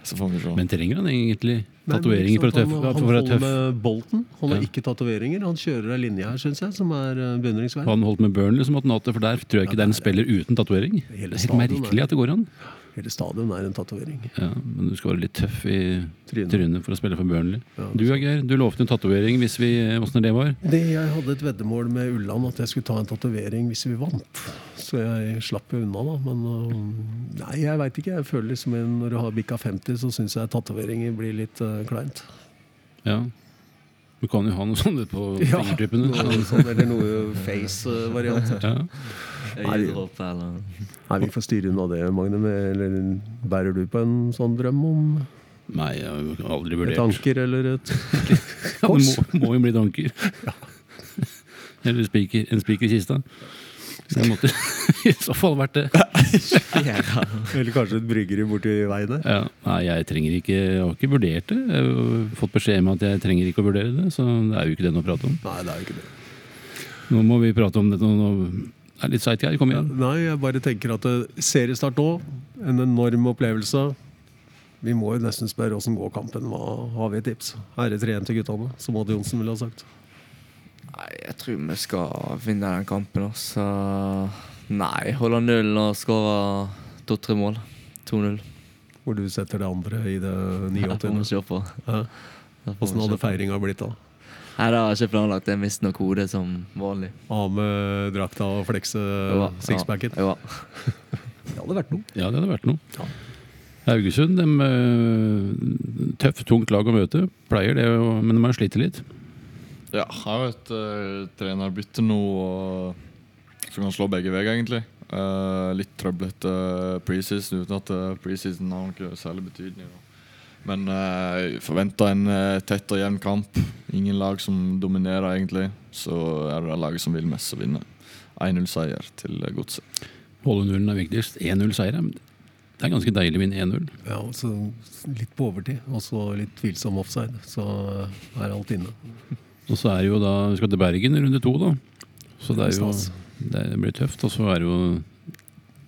så får vi se. Men trenger han egentlig tatoveringer for å tøffe? Han, han holder med Bolton. Han har Ja. ikke tatoveringer. Han kjører ei linje her, syns jeg, som er eh, beundringsverdig. Han holdt med Burnley som hatt for der tror jeg ikke det er en spiller uten tatovering. Det er helt er- merkelig at det går an. Hele stadion er en tatovering. Ja, men du skal være litt tøff i Trynet. for å spille for Burnley. Ja, Du Geir, du lovte en tatovering hvis vi Åssen det var? Det, jeg hadde et veddemål med Ulland at jeg skulle ta en tatovering hvis vi vant. Så jeg slapp jo unna, da. Men øh, nei, jeg veit ikke. Jeg føler liksom Når du har bikka 50, så syns jeg tatoveringer blir litt uh, kleint. Ja. Du kan jo ha noe sånt på Ja, fingertuppene. Sånn, eller noe face-variant. Ja. Nei, vi får styre av det, Magne. Eller bærer du på en sånn drøm om Nei, jeg har aldri et vurdert. anker eller et Ja, det må, må jo bli et anker. Eller spiker, en spiker i kista. Så det måtte i så fall vært det. Eller kanskje et bryggeri borti veien der. Ja. Nei, jeg trenger ikke Jeg har ikke vurdert det. Jeg har fått beskjed om at jeg trenger ikke å vurdere det, så det er jo ikke det noe å prate om. Nei, det er jo ikke det. Nå må vi prate om dette. Nå det er litt Geir. Kom igjen. Nei, jeg bare tenker at eh, seriestart nå, en enorm opplevelse. Vi må jo nesten spørre åssen går kampen. Hva har vi et tips? Det 3-1 til guttene, som Odd Johnsen ville ha sagt? Nei, jeg tror vi skal vinne den kampen. Så nei, holde nullen og skåre to-tre mål. 2-0. Hvor du setter det andre i det Det får vi 89. se på. Ja. Det får vi Åssen hadde feiringa blitt da? Det har jeg ikke planlagt. Jeg mister nok hodet som vanlig. Av med drakta og flekse Jo, sixpacken? Ja, Det hadde vært noe. Ja, det hadde vært noe. Ja. Haugesund, de, tøff, tøft, tungt lag å møte. Pleier det, men de har slitt litt. Ja, har jo et uh, trenerbytte nå og, som kan slå begge veier, egentlig. Uh, litt trøblete preseason uten at uh, preseason har noe særlig betydning. Da. Men uh, forventa forventer en uh, tett og jevn kamp. Ingen lag som dominerer, egentlig. Så er det laget som vil mest, som vinner. 1-0-seier til eh, Godset. Holde nullen er viktigst. 1-0-seier. Det er ganske deilig å vinne 1-0. Ja, så litt på overtid, og så litt tvilsom offside. Så er alt inne. Og så er det jo da Vi skal til Bergen i runde to, da. Så det er jo det blir tøft. Og så er jo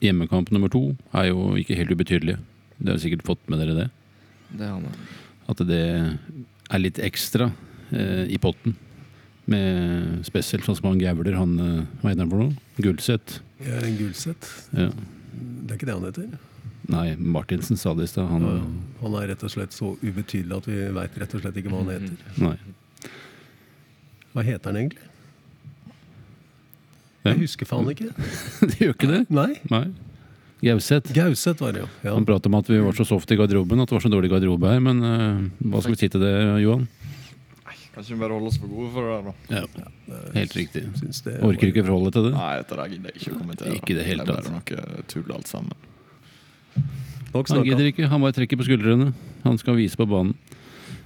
hjemmekamp nummer to er jo ikke helt ubetydelig. Dere har sikkert fått med dere det. Det har man. At det er litt ekstra eh, i potten. Med spesielt sånn som han Gævler, han eh, Hva heter han for noe? Gulset. Ja, en Gulset. Ja. Det er ikke det han heter. Nei, Martinsen sa det i stad. Han Ja, Han er rett og slett så ubetydelig at vi veit rett og slett ikke hva han heter. Nei. Hva heter han egentlig? Hvem? Jeg husker faen ikke. det gjør ikke det. Nei. Nei. Gauseth. Gauseth var det, jo. Ja. Han prater om at vi var så soft i garderoben, at det var så dårlig garderobe her. Men uh, hva skal vi si til det, Johan? Nei, Kanskje vi bare holder oss for gode for det? der da Ja, Helt riktig. Det Orker ikke forholde til det. Nei, dette der gidder jeg ikke å kommentere. Ikke det hele Det er bare noe tull alt sammen. Han gidder ikke, han bare trekker på skuldrene. Han skal vise på banen.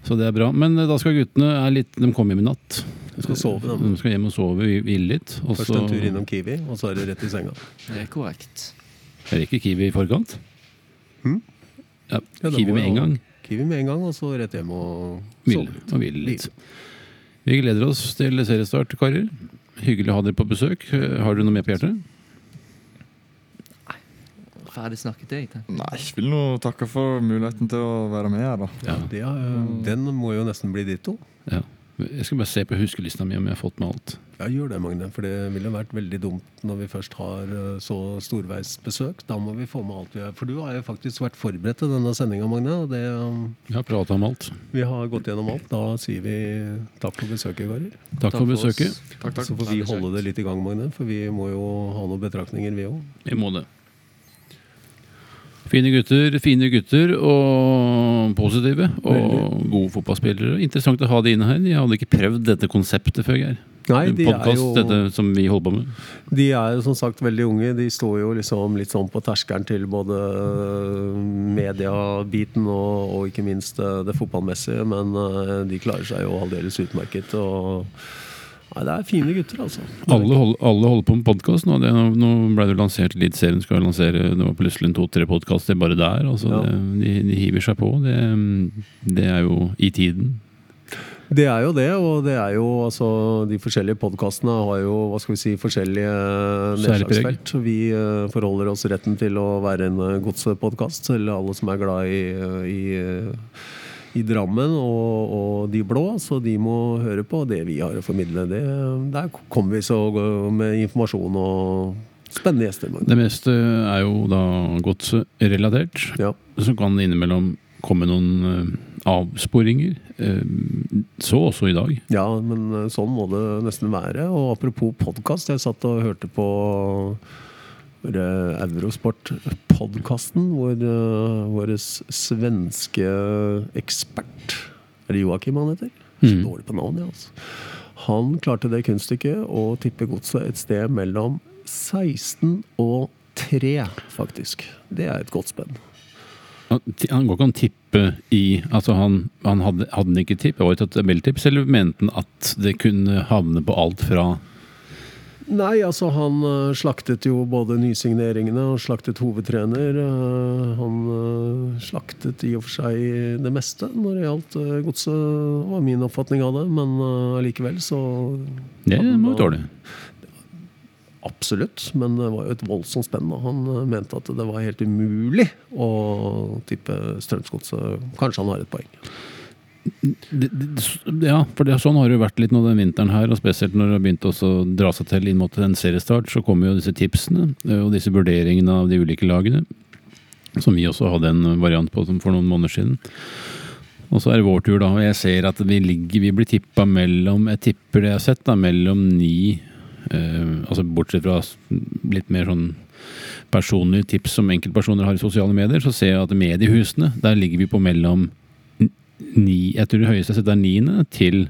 Så det er bra. Men eh, da skal guttene er litt, De kommer hjem i natt. De skal sove, da. De skal hjem og sove, hvi- hvile litt. Også, Først en tur innom Kiwi, og så er det rett i senga. Det er korrekt. Rekker Kiwi i forkant. Hmm? Ja, Ja, Kiwi med en gang. Kiwi med en gang, og så rett hjem og Hvile sove litt. litt. Vi gleder oss til seriestart, karer. Hyggelig å ha dere på besøk. Har dere noe mer på hjertet? Ferdig snakket, jeg. tenker. Nei, jeg vil nå takke for muligheten til å være med her, da. Ja, Ja, er, den må jo nesten bli ditto. Ja. Jeg skal bare se på huskelista mi om jeg har fått med alt. Ja, gjør det, Magne. For det ville vært veldig dumt når vi først har eh, så storveisbesøk. Da må vi få med alt vi har. For du har jo faktisk vært forberedt til denne sendinga, Magne. Og det, vi har prata om alt. vi har gått gjennom alt. Da sier vi takk for besøket, karer. Takk for besøket. Takk, takk. Så får vi holde det litt i gang, Magne. For vi må jo ha noen betraktninger, vi òg. Vi må det. Fine gutter, fine gutter og positive. Og gode fotballspillere. Interessant å ha de inne her. De hadde ikke prøvd dette konseptet før, Geir. Nei, de er jo dette som vi holder på med. De er jo som sagt veldig unge. De står jo liksom litt sånn på terskelen til både mediebiten og, og ikke minst eh, det fotballmessige. Men eh, de klarer seg jo aldeles utmerket. Og nei, det er fine gutter, altså. Alle, hold, alle holder på med podkast nå. Det, nå ble det lansert Eliteserien skal lansere Det var plutselig to-tre podkaster bare der. Altså, Ja. det, de, de hiver seg på. Det, det er jo i tiden. Det er jo det, og det er jo altså De forskjellige podkastene har jo hva skal vi si, forskjellige nedslagsfelt. Vi eh, forholder oss retten til å være en uh, godspodkast til alle som er glad i, eh, i, eh, i Drammen og, og de blå, så de må høre på det vi har å formidle. Det, der kommer vi så med informasjon og spennende gjester. Det meste er jo da godsrelatert. Ja. Så kan innimellom komme noen eh, avsporinger. Eh, så også i dag. Ja, men eh, sånn må det nesten være. Og apropos podkast, jeg satt og hørte på Eurosport-podkasten, hvor uh, vår svenske ekspert Er det Joakim han heter? Mm. dårlig på navn, ja, altså. Han klarte det kunststykket å tippe godset et sted mellom 16 og 3, faktisk. Det er et godt spenn. Han han går ikke an å tippe i Altså, han, han hadde, hadde han ikke tipp? Det var et tabelltips, eller mente han at det kunne havne på alt fra Nei, altså han øh, slaktet jo både nysigneringene og slaktet hovedtrener. Øh, han øh, slaktet i og for seg det meste når det gjaldt godset, var min oppfatning av det. Men allikevel så Det må jo da- Absolutt, men det var jo et voldsomt spenn. og Han mente at det var helt umulig å tippe Strømsgodset. Kanskje han har et poeng. Ja, for det, sånn har det jo vært litt nå den vinteren her, og spesielt når det har begynt å dra seg til inn mot en seriestart, så kommer jo disse tipsene eh, og disse vurderingene av de ulike lagene, som vi også hadde en variant på for noen måneder siden. Og så er det vår tur, da, og jeg ser at vi ligger Vi blir tippa mellom Jeg tipper det jeg har sett, da, mellom ni eh, Altså bortsett fra litt mer sånn personlige tips som enkeltpersoner har i sosiale medier, så ser jeg at mediehusene, der ligger vi på mellom ni, Jeg tror det høyeste jeg har sett er niende, til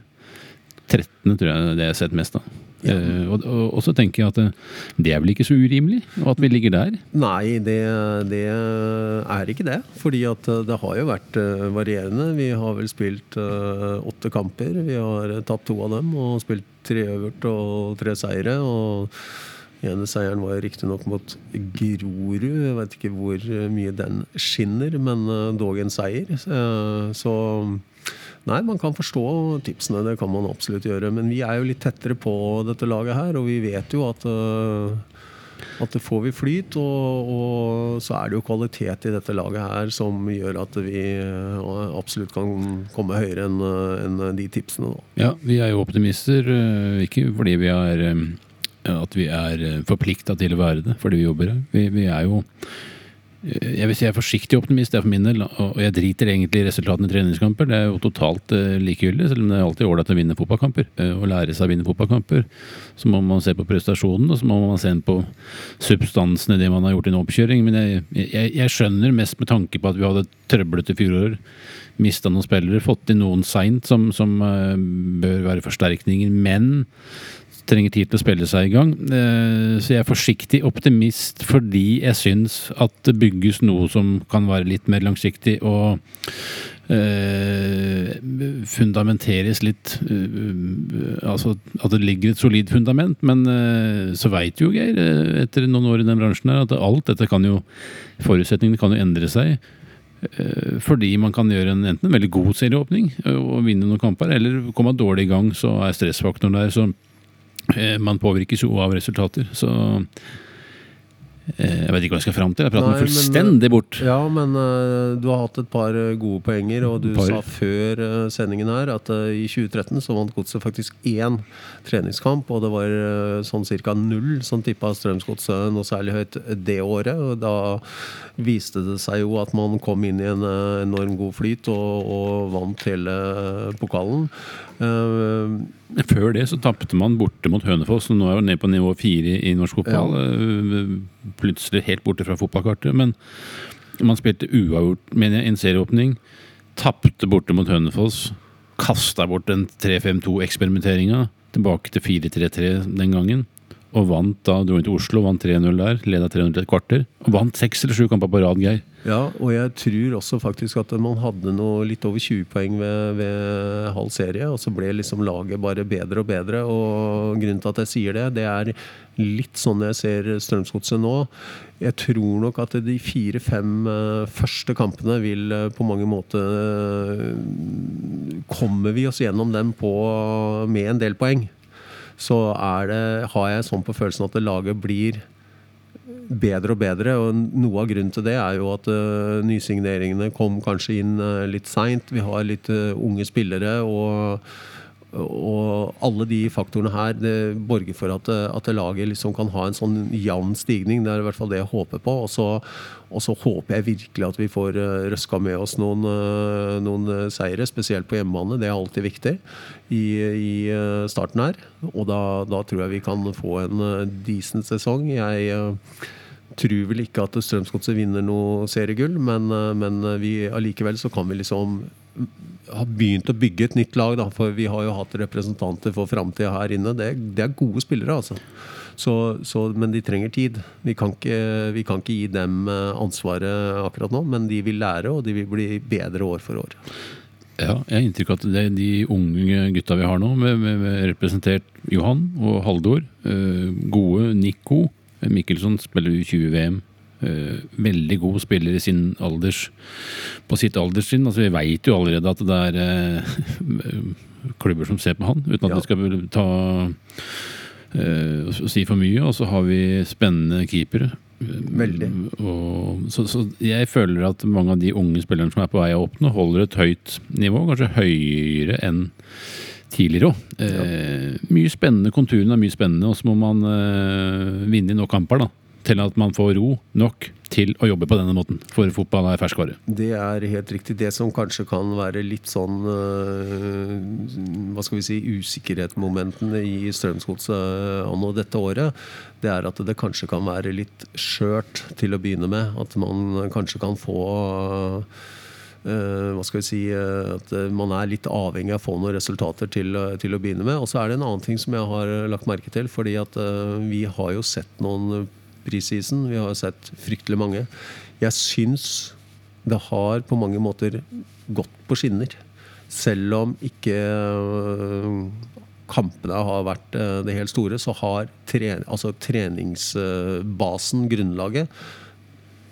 13. tror jeg det jeg har sett mest. av. Ja. Uh, og, og, og så tenker jeg at eh, det er vel ikke så urimelig, og at vi ligger der. Nei, det, det er ikke det. Fordi at eh, det har jo vært uh, varierende. Vi har vel spilt åtte kamper. Vi har tatt to av dem og spilt tre øvert og tre seire. Og ene seieren var riktignok mot Grorud. Jeg vet ikke hvor eh, mye den skinner, men eh, dog en seier. Eh, Så Nei, man kan forstå tipsene, det kan man absolutt gjøre. Men vi er jo litt tettere på dette laget her, og vi vet jo at øh, at det får vi flyt, og, og så er det jo kvalitet i dette laget her som gjør at vi absolutt kan komme høyere enn en de tipsene. Da. Ja, vi er jo optimister, eh, ikke fordi vi er eh, at vi er forplikta til å være det fordi vi jobber her. Vi, vi er jo eh, jeg vil si jeg er forsiktig optimist, er for min del. Og jeg driter egentlig i resultatene i treningskamper. Det er jo totalt eh, likegyldig, selv om det er alltid ålreit å vinne fotballkamper. Å lære seg å vinne fotballkamper. Så må man se på prestasjonen, og så må man se på substansen i det man har gjort i en oppkjøring. Men jeg, jeg, jeg skjønner mest med tanke på at vi hadde trøblete fjorår. Mista noen spillere, fått inn noen seint som, som eh, bør være forsterkninger. Men trenger tid til å spille seg i gang. Eh, Så jeg er forsiktig optimist fordi jeg syns at det bygges noe som kan være litt mer langsiktig og eh, fundamenteres litt eh, Altså at det ligger et solid fundament. Men så veit jo Geir, etter noen år i den bransjen her, at alt dette kan jo Forutsetningene kan jo endre seg. Fordi man kan gjøre en, enten en veldig god serieåpning og vinne noen kamper, eller komme dårlig i gang, så er stressfaktoren der. Så man påvirkes jo av resultater. Så Eh, Jeg vet ikke hva jeg skal fram til. Jeg prater meg meg men- fullstendig bort. Ja, men uh, du har hatt et par eh, gode poenger, og du Par. sa før uh, sendingen her at uh, i 2013 så vant Godset faktisk én treningskamp, og det var eh, sånn ca. null som tippa Strømsgodset noe særlig høyt det året. og Da viste det seg jo at man kom inn i en eh, enorm god flyt og, og vant hele eh, pokalen. Eh, Før det så tapte man borte mot Hønefoss, og nå er jo ned på nivå fire i norsk fotball. Ja. Plutselig helt borte fra fotballkartet. Men man spilte uavgjort, mener jeg, en serieåpning. Tapte borte mot Hønefoss. Kasta bort den 3-5-2-eksperimenteringa. Tilbake til 4-3-3 den gangen. Og vant da, dro inn til Oslo, vant 3-0 der. Leda 3-0 til et kvarter. Og vant seks eller sju kamper på rad, Geir. Ja, og jeg tror også faktisk at man hadde noe litt over 20 poeng ved, ved halv serie, og så ble liksom laget bare bedre og bedre. Og grunnen til at jeg sier det, det er litt sånn jeg ser Strømsgodset nå. Jeg tror nok at de fire-fem eh, første kampene vil eh, på mange måter eh, Kommer vi oss gjennom dem på, med en del poeng, så er det, har jeg sånn på følelsen at laget blir bedre og bedre. og Noe av grunnen til det er jo at uh, nysigneringene kom kanskje inn uh, litt seint. Vi har litt uh, unge spillere. og og alle de faktorene her det borger for at, at laget liksom kan ha en sånn jevn stigning. Det er i hvert fall det jeg håper på. Og så, og så håper jeg virkelig at vi får røska med oss noen, noen seire, spesielt på hjemmebane. Det er alltid viktig i, i starten her. Og da, da tror jeg vi kan få en decent sesong. Jeg tror vel ikke at Strømsgodset vinner noe seriegull, men, uh, men vi allikevel så kan vi liksom ha begynt å bygge et nytt lag. Da, for vi har jo hatt representanter for framtida her inne. Det, det, er gode spillere, altså. Så, så, men de trenger tid. Vi kan, ikke, vi kan ikke gi dem eh, ansvaret akkurat nå, men de vil lære, og de vil bli bedre år for år. Ja, jeg har inntrykk av at det er de unge gutta vi har nå, med, med, med representert Johan og Haldor. Eh, gode Nico. Mikkelsson spiller jo 20-VM. Uh, veldig god spiller i sin alders på sitt alderstrinn. Altså, vi veit jo allerede at det er uh, klubber som ser på han, uten at Ja. vi skal ta uh, si for mye. Og så har vi spennende keepere. Veldig. Og, så, så jeg føler at mange av de unge spillerne som er på vei opp nå, holder et høyt nivå. Kanskje høyere enn tidligere òg. Eh, mye spennende. Konturene er mye spennende, og så må man eh, vinne i nok kamper da, til at man får ro nok til å jobbe på denne måten. For fotball er ferskvare. Det er helt riktig. Det som kanskje kan være litt sånn øh, Hva skal vi si usikkerhetsmomentene i Strømsgodset anno dette året, det er at det kanskje kan være litt skjørt til å begynne med. At man kanskje kan få hva skal vi si øh, At øh, man er litt avhengig av å få noen resultater til, til å begynne med. Og så er det en annen ting som jeg har lagt merke til. fordi at vi har jo sett noen prisisen. Vi har sett fryktelig mange. Jeg syns det har på mange måter gått på skinner. Selv om ikke kampene har vært det helt store, så har tre, altså treningsbasen, grunnlaget,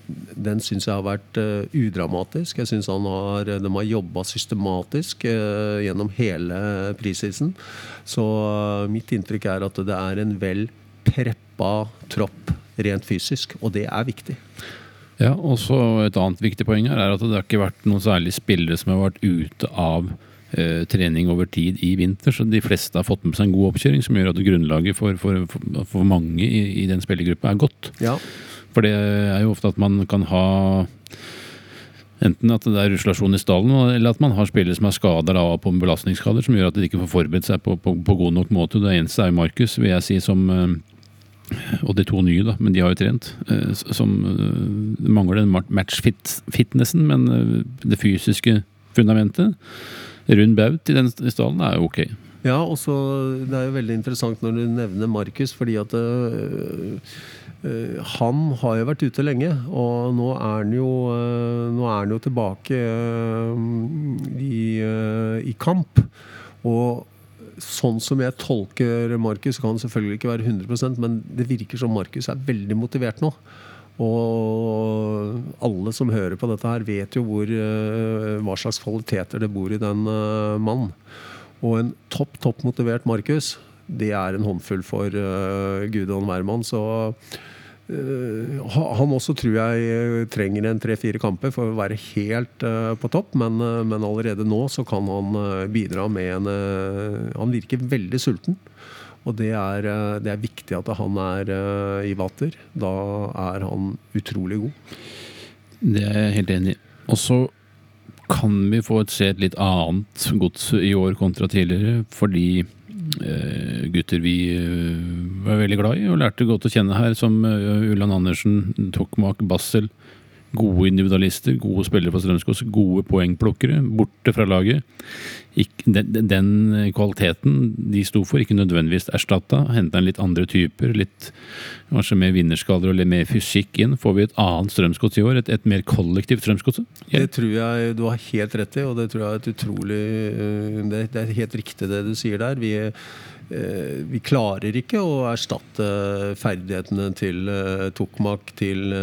den syns jeg har vært øh, udramatisk. Jeg syns har, de har jobba systematisk øh, gjennom hele prisisen. Så mitt inntrykk er at det er en vel preppa tropp rent fysisk, og det er viktig. Ja, og så Et annet viktig poeng her er at det har ikke vært noen særlig spillere som har vært ute av eh, trening over tid i vinter. Så de fleste har fått med seg en god oppkjøring, som gjør at grunnlaget for, for, for mange i, i den spillergruppa er godt. Ja, For det er jo ofte at man kan ha Enten at det er ruslasjon i stallen, eller at man har spillere som er skada av på belastningsskader, som gjør at de ikke får forberedt seg på, på, på god nok måte. Det eneste er jo Markus, vil jeg si, som eh, Og de to nye, da, men de har jo trent. eh, Som eh, mangler den match-fitnessen, men det fysiske fundamentet. Rund baut i den stallen er jo ok. Ja, og så Det er jo veldig interessant når du nevner Markus, fordi at øh, han har jo vært ute lenge. Og nå er han jo, øh, nå er han jo tilbake i, i kamp. Og sånn som jeg tolker Markus, kan han selvfølgelig ikke være 100% men det virker som Markus er veldig motivert nå. Og alle som hører på dette her, vet jo hvor, hva slags kvaliteter det bor i den mannen. Og en topp, topp motivert Markus, det er en håndfull for uh, Gudon Wermann. Så uh, ha- Han også tror jeg eh, trenger en tre-fire kamper for å være helt uh, på topp, men, uh, men allerede nå så kan han eh, bidra med en eh, Han virker veldig sulten. Og det er, eh, det er viktig at han er eh, i vater. Da er han utrolig god. Det er jeg helt enig i. Og så kan vi få se et litt annet gods i år kontra tidligere, fordi eh, gutter vi eh, var veldig glad i og lærte godt å kjenne her, som eh, Ulland Andersen, Tokmak, Bassel. Gode individualister, gode spillere på Strømskog, gode poengplukkere, borte fra laget. Ikke, den, den kvaliteten de sto for, ikke nødvendigvis erstatta. Henta inn litt andre typer, litt kanskje mer vinnerskaller og litt mer fysikk inn. Får vi et annet Strømsgods i år? Et, et mer kollektivt Strømsgods? Ja. Det tror jeg du har helt rett i, og det tror jeg er et utrolig eh, Det, det er helt riktig det du sier der. Vi, eh, vi klarer ikke å erstatte ferdighetene til eh, Tokmak, til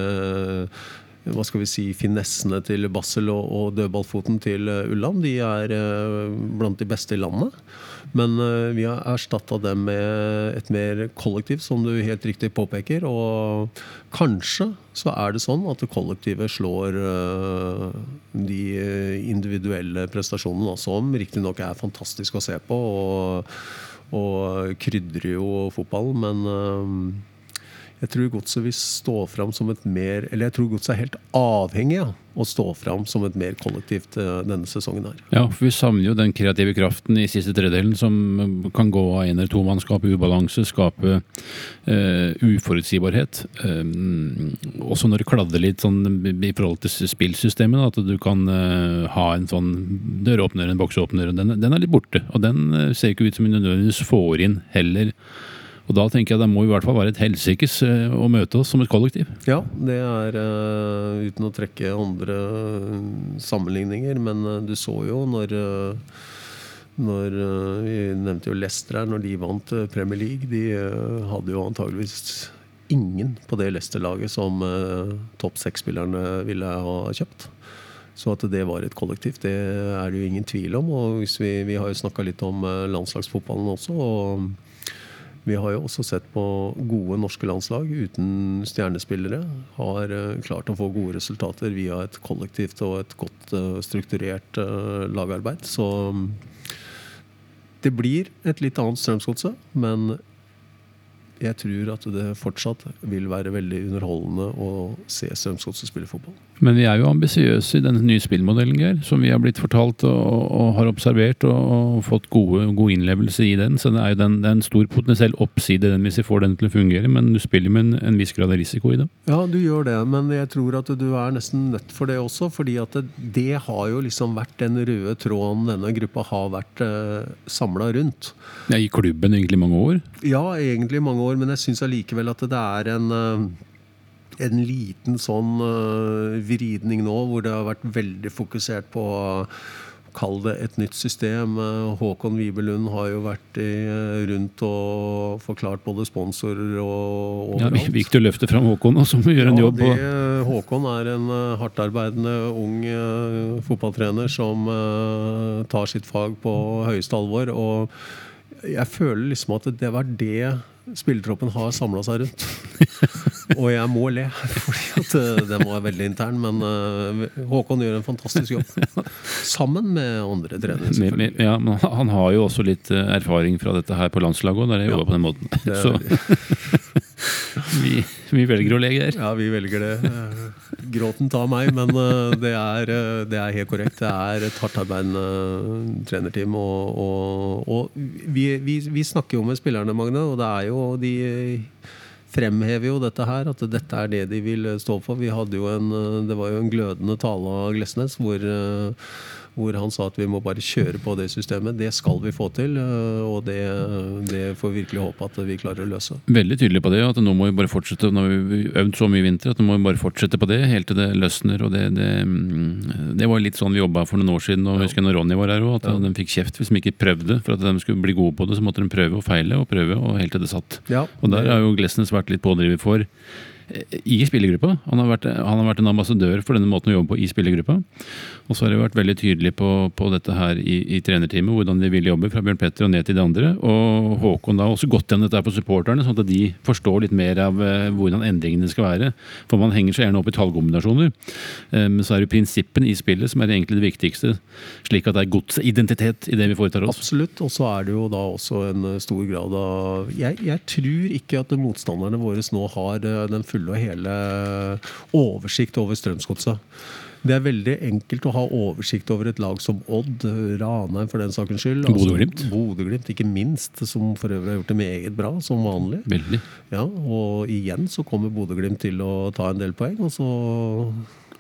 hva skal vi si, finessene til Bassel og, og dødballfoten til eh, Ulland. De er eh, blant de beste i landet. Men eh, vi har erstatta dem med et mer kollektiv, som du helt riktig påpeker. Og kanskje så er det sånn at det kollektivet slår de individuelle prestasjonene, som riktignok er fantastisk å se på. Og, og krydrer jo fotballen, men jeg tror godset vil stå fram som et mer Eller jeg tror godset er helt avhengig av å stå fram som et mer kollektivt eh, denne sesongen her. Ja, for vi savner jo den kreative kraften i siste tredelen som kan gå av en eller to mann, skape ubalanse, skape uh, uforutsigbarhet. Eh, også når det kladder litt sånn i forhold til spillsystemet, at du kan uh, ha en sånn døråpner, en boksåpner, den, den er litt borte. Og den eh, ser ikke ut som vi nødvendigvis får inn heller. Og da tenker jeg det må i hvert fall være et helsikes eh, å møte oss som et kollektiv. Ja, det er eh, uten å trekke andre eh, sammenligninger, men du så jo når når, Vi nevnte jo Leicester her, når de vant Premier League. De hadde jo antageligvis ingen på det Leicester-laget som topp seks-spillerne ville ha kjøpt. Så at det var et kollektiv, det er det jo ingen tvil om. Og vi, vi har jo snakka litt om landslagsfotballen også. og vi har jo også sett på gode norske landslag uten stjernespillere. Har eh, klart å få gode resultater via et kollektivt og et godt eh, strukturert eh, lagarbeid. Så det blir et litt annet Strømsgodset, men jeg tror at det fortsatt vil være veldig underholdende å se Strømsgodset spille fotball. Men vi er jo ambisiøse i denne nye spillmodellen, Geir. Som vi har blitt fortalt og, og har observert og, og fått gode, god innlevelse i den. Så det er jo den, det er en stor potensiell oppside den hvis vi får den til å fungere. Men du spiller med en, en viss grad av risiko i det. Ja, du gjør det, men jeg tror at du er nesten nødt for det også. fordi at det, det har jo liksom vært den røde tråden denne gruppa har vært eh, samla rundt. Ja, I klubben egentlig mange år. Ja, egentlig mange år, men jeg syns allikevel at det er en eh, en liten sånn eh, vridning nå, hvor det har vært veldig fokusert på Kall det et nytt system. Eh, Håkon Wibelund har jo vært i, eh, rundt og forklart både sponsorer og Ja, overalt. vi gikk til å løfte fram Håkon, som gjør en Ja, jobb. det, Håkon er en hardtarbeidende ung uh, fotballtrener som uh, tar sitt fag på høyeste alvor. Og jeg føler liksom at det var det spillertroppen har samla seg rundt. og jeg må le, at eh, den var veldig intern. Men eh, Håkon gjør en fantastisk jobb. Sammen med andre trenere. ja, men han har jo også litt eh, erfaring fra dette her på landslaget òg, der jeg Ja. på den måten. Det Så vi, vi velger å le, Geir. Ja, vi velger det. Eh, Gråten tar meg, men eh, det er, eh, det er helt korrekt. Det er et hardtarbeidende trenerteam. Og, og, og vi, vi, vi snakker jo med spillerne, Magne, og det er jo de fremhever jo dette her, at dette er det de vil stå for. Vi hadde jo en, det var jo en glødende tale av Glesnes hvor, hvor han sa at vi må bare kjøre på det systemet. Det skal vi få til, eh, og det, det får vi virkelig håpe at vi klarer å løse. Veldig tydelig på det, at nå må vi bare fortsette. Nå har vi øvd så mye i vinter at nå må vi bare fortsette på det helt til det løsner. og Det, det, mm, det var litt sånn vi jobba for noen år siden, og jeg husker når Ronny var her òg, at Ja. de fikk kjeft hvis de ikke prøvde. For at de skulle bli gode på det, så måtte de prøve og feile og prøve, og helt til det satt. Ja, Og der har jo Glesnes vært litt pådriver for. I spillergruppa. Han har, vært, han har vært en ambassadør for denne måten å jobbe på i spillergruppa. Og så har de vært veldig tydelige på, på dette her i, i trenerteamet, hvordan de vil jobbe fra Bjørn Petter og ned til de andre. Og Håkon da har også gått gjennom dette her på supporterne, sånn at de forstår litt mer av eh, hvordan endringene skal være. For man henger så gjerne opp i tallkombinasjoner. Eh, Men så er det prinsippene i spillet som er egentlig det viktigste. Slik at det er godsidentitet i det vi foretar oss. Absolutt. Og så er det jo da også en eh, stor grad av Jeg, jeg tror ikke at motstanderne våre nå har den fulle og hele oversikt over Strømsgodset. Det er veldig enkelt å ha oversikt over et lag som Odd, Ranheim for den sakens skyld. Bodø-Glimt. Bodø-Glimt, ikke minst, som for øvrig har gjort det meget bra, som vanlig. Veldig. Ja, Og igjen så kommer Bodø-Glimt til å ta en del poeng, og så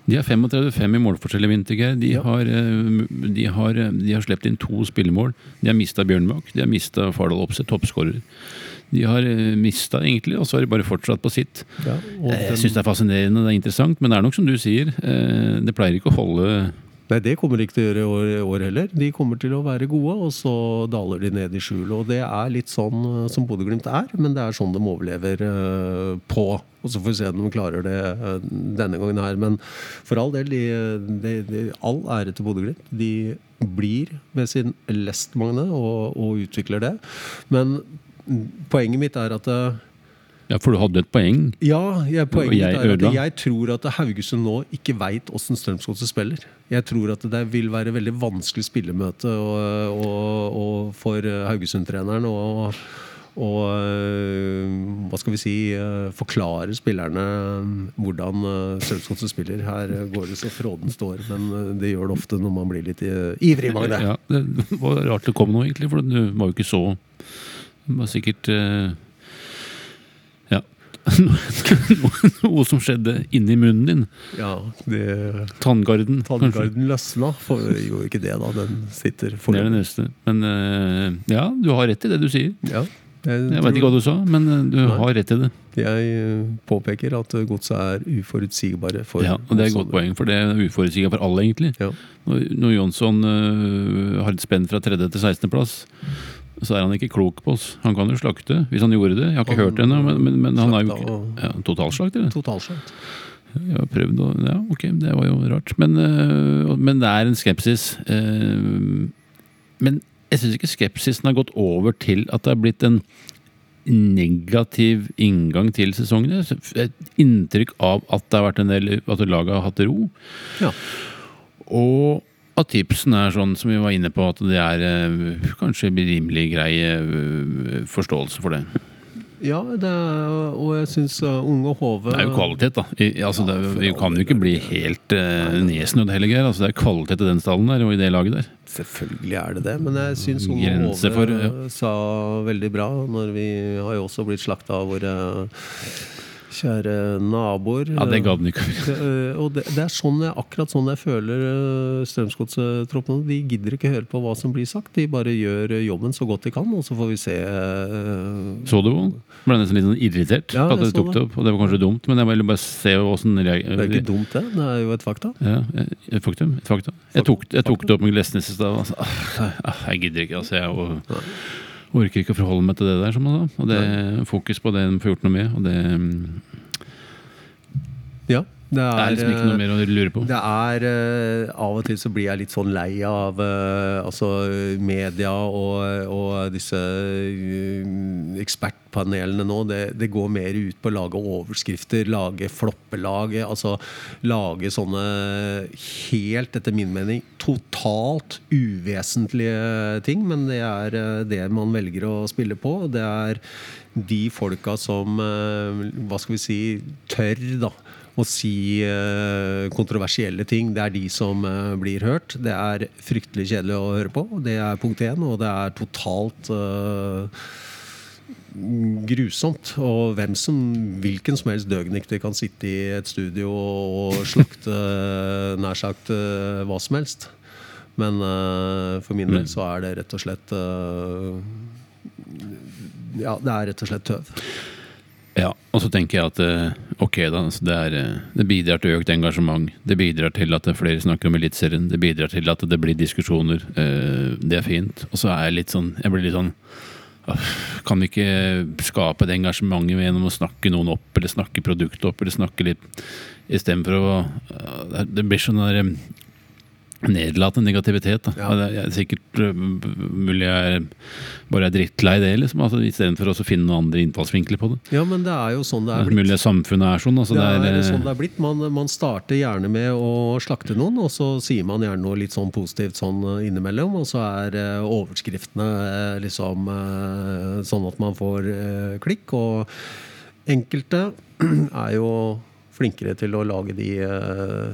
De har 35-5 i målforskjell i vinter, Geir. De, Ja. har, eh, de, har, eh, de har sluppet inn to spillemål. De har mista Bjørnbakk, de har mista Fardal Opseth, toppskårer. De har mista, egentlig, og så har de bare fortsatt på sitt. ja, og Jeg syns det er fascinerende, det er interessant, men det er nok som du sier. eh, Det pleier ikke å holde Nei, det kommer de ikke til å gjøre i år, år heller. De kommer til å være gode, og så daler de ned i skjul. Og det er litt sånn eh, som Bodø-Glimt er, men det er sånn de overlever eh, på. Og så får vi se om de klarer det eh, denne gangen her. Men for all del, de, de, de, all ære til Bodø-Glimt. De blir med sin lestmagne og, og utvikler det. Men poenget mitt er at eh, Ja, for du hadde et poeng. ja, jeg, poenget jeg er at jeg tror at Haugesund nå ikke veit åssen Strømsgodset spiller. Jeg tror at det vil være veldig vanskelig spillemøte og, og, og for Haugesund-treneren og øh, hva skal vi si øh, forklare spillerne hvordan Strømsgodset spiller. Her går det så fråden står, men det gjør det ofte når man blir litt ivrig. Magne. Ja, det var rart det kom nå, egentlig, for du var jo ikke så var sikkert eh, Ja. Noe, som skjedde inni munnen din. Ja, det Tanngarden. Tanngarden løsna. For jo ikke det, da. Den sitter Det er det for neste. Men eh, ja, du har rett i det du sier. Ja, jeg, Jeg vet ikke hva du sa, men eh, du Nei. har rett i det. Jeg påpeker at godset er uforutsigbare for Ja, og Det er et godt poeng, for det er uforutsigbart for alle, egentlig. Ja. Når, Jonsson uh, har et spenn fra tredje til 16. plass, så er han ikke klok på oss. Han kan jo slakte, hvis han gjorde det. Jeg har ikke Han hørt det ennå, men, men, men han er jo ikke ja, totalslakt, eller? Totalslakt. Jeg har prøvd å Ja, ok, det var jo rart. Men, øh, men det er en skepsis. øh, men jeg syns ikke skepsisen har gått over til at det har blitt en negativ inngang til sesongen. Et inntrykk av at det har vært en del At laget har hatt ro. Ja. Og at tipsene er sånn som vi var inne på, at det er øh, kanskje rimelig grei øh, forståelse for det. Ja, det er, og jeg syns Unge Hove Det er jo kvalitet, da. I, altså, det, er- vi kan jo ikke bli helt uh, nedsnødd heller, Geir. Altså, det er kvalitet i den stallen der og i det laget der. Selvfølgelig er det det, men jeg syns Unge for, ja. sa veldig bra. Når vi har jo også blitt slakta av våre kjære naboer. Ja, det gadd den ikke. Eh, og det, det er sånn jeg, akkurat sånn jeg føler Strømsgodstroppene. De gidder ikke høre på hva som blir sagt. De bare gjør eh, jobben så godt de kan, og så får vi se. eh, Så du henne? Ble nesten litt sånn irritert Ja, at jeg tok det opp. Og det var kanskje dumt, men jeg ville bare se åssen det er ikke dumt, det. Det er jo et fakta. Ja, et faktum. Et fakta. Jeg tok, jeg tok det opp med Glesnes i stad. Altså. Ah, Jeg gidder ikke, altså. Jeg og, orker ikke å forholde meg til det der, som han sa. Og det fokus på det de får gjort noe med. Og det, mm, er, det det er, liksom ikke noe eh, mer å lure på. Det er eh, Av og til så blir jeg litt sånn lei av eh, altså media og, og disse ekspertpanelene nå. Det, det går mer ut på å lage overskrifter, lage floppelag. Altså lage sånne helt, etter min mening, totalt uvesentlige ting. Men det er det man velger å spille på. Det er de folka som Hva skal vi si tør, da å si eh, kontroversielle ting. Det er de som eh, blir hørt. Det er fryktelig kjedelig å høre på. Det er punkt én, og det er totalt eh, grusomt. Og hvem som, hvilken som helst døgnikter kan sitte i et studio og slakte nær sagt hva som helst. Men uh, for min del så er det rett og slett uh, Ja, det er rett og slett tøv. Ja, og så tenker jeg at eh, ok da, altså det, er, eh, det bidrar til økt engasjement. Det bidrar til at flere snakker om Eliteserien. Det bidrar til at det blir diskusjoner. eh, Det er fint. Og så er jeg litt sånn Jeg blir litt sånn Kan vi ikke skape det engasjementet gjennom å snakke noen opp, eller snakke produktet opp, eller snakke litt Istedenfor å Det blir sånn der nedlatende negativitet. Da. Ja. Det er sikkert øh, mulig jeg bare er drittlei det, liksom. Altså, Istedenfor å finne noen andre innfallsvinkler på det. Ja, men det er jo sånn det Det er blitt. mulig samfunnet er sånn. Altså, Det det er er, sånn det er blitt. Man, man starter gjerne med å slakte noen, og så sier man gjerne noe litt sånn positivt sånn eh, innimellom. Og så er uh, overskriftene uh, liksom eh, sånn at man får eh, klikk. Og enkelte er jo flinkere til å lage de eh,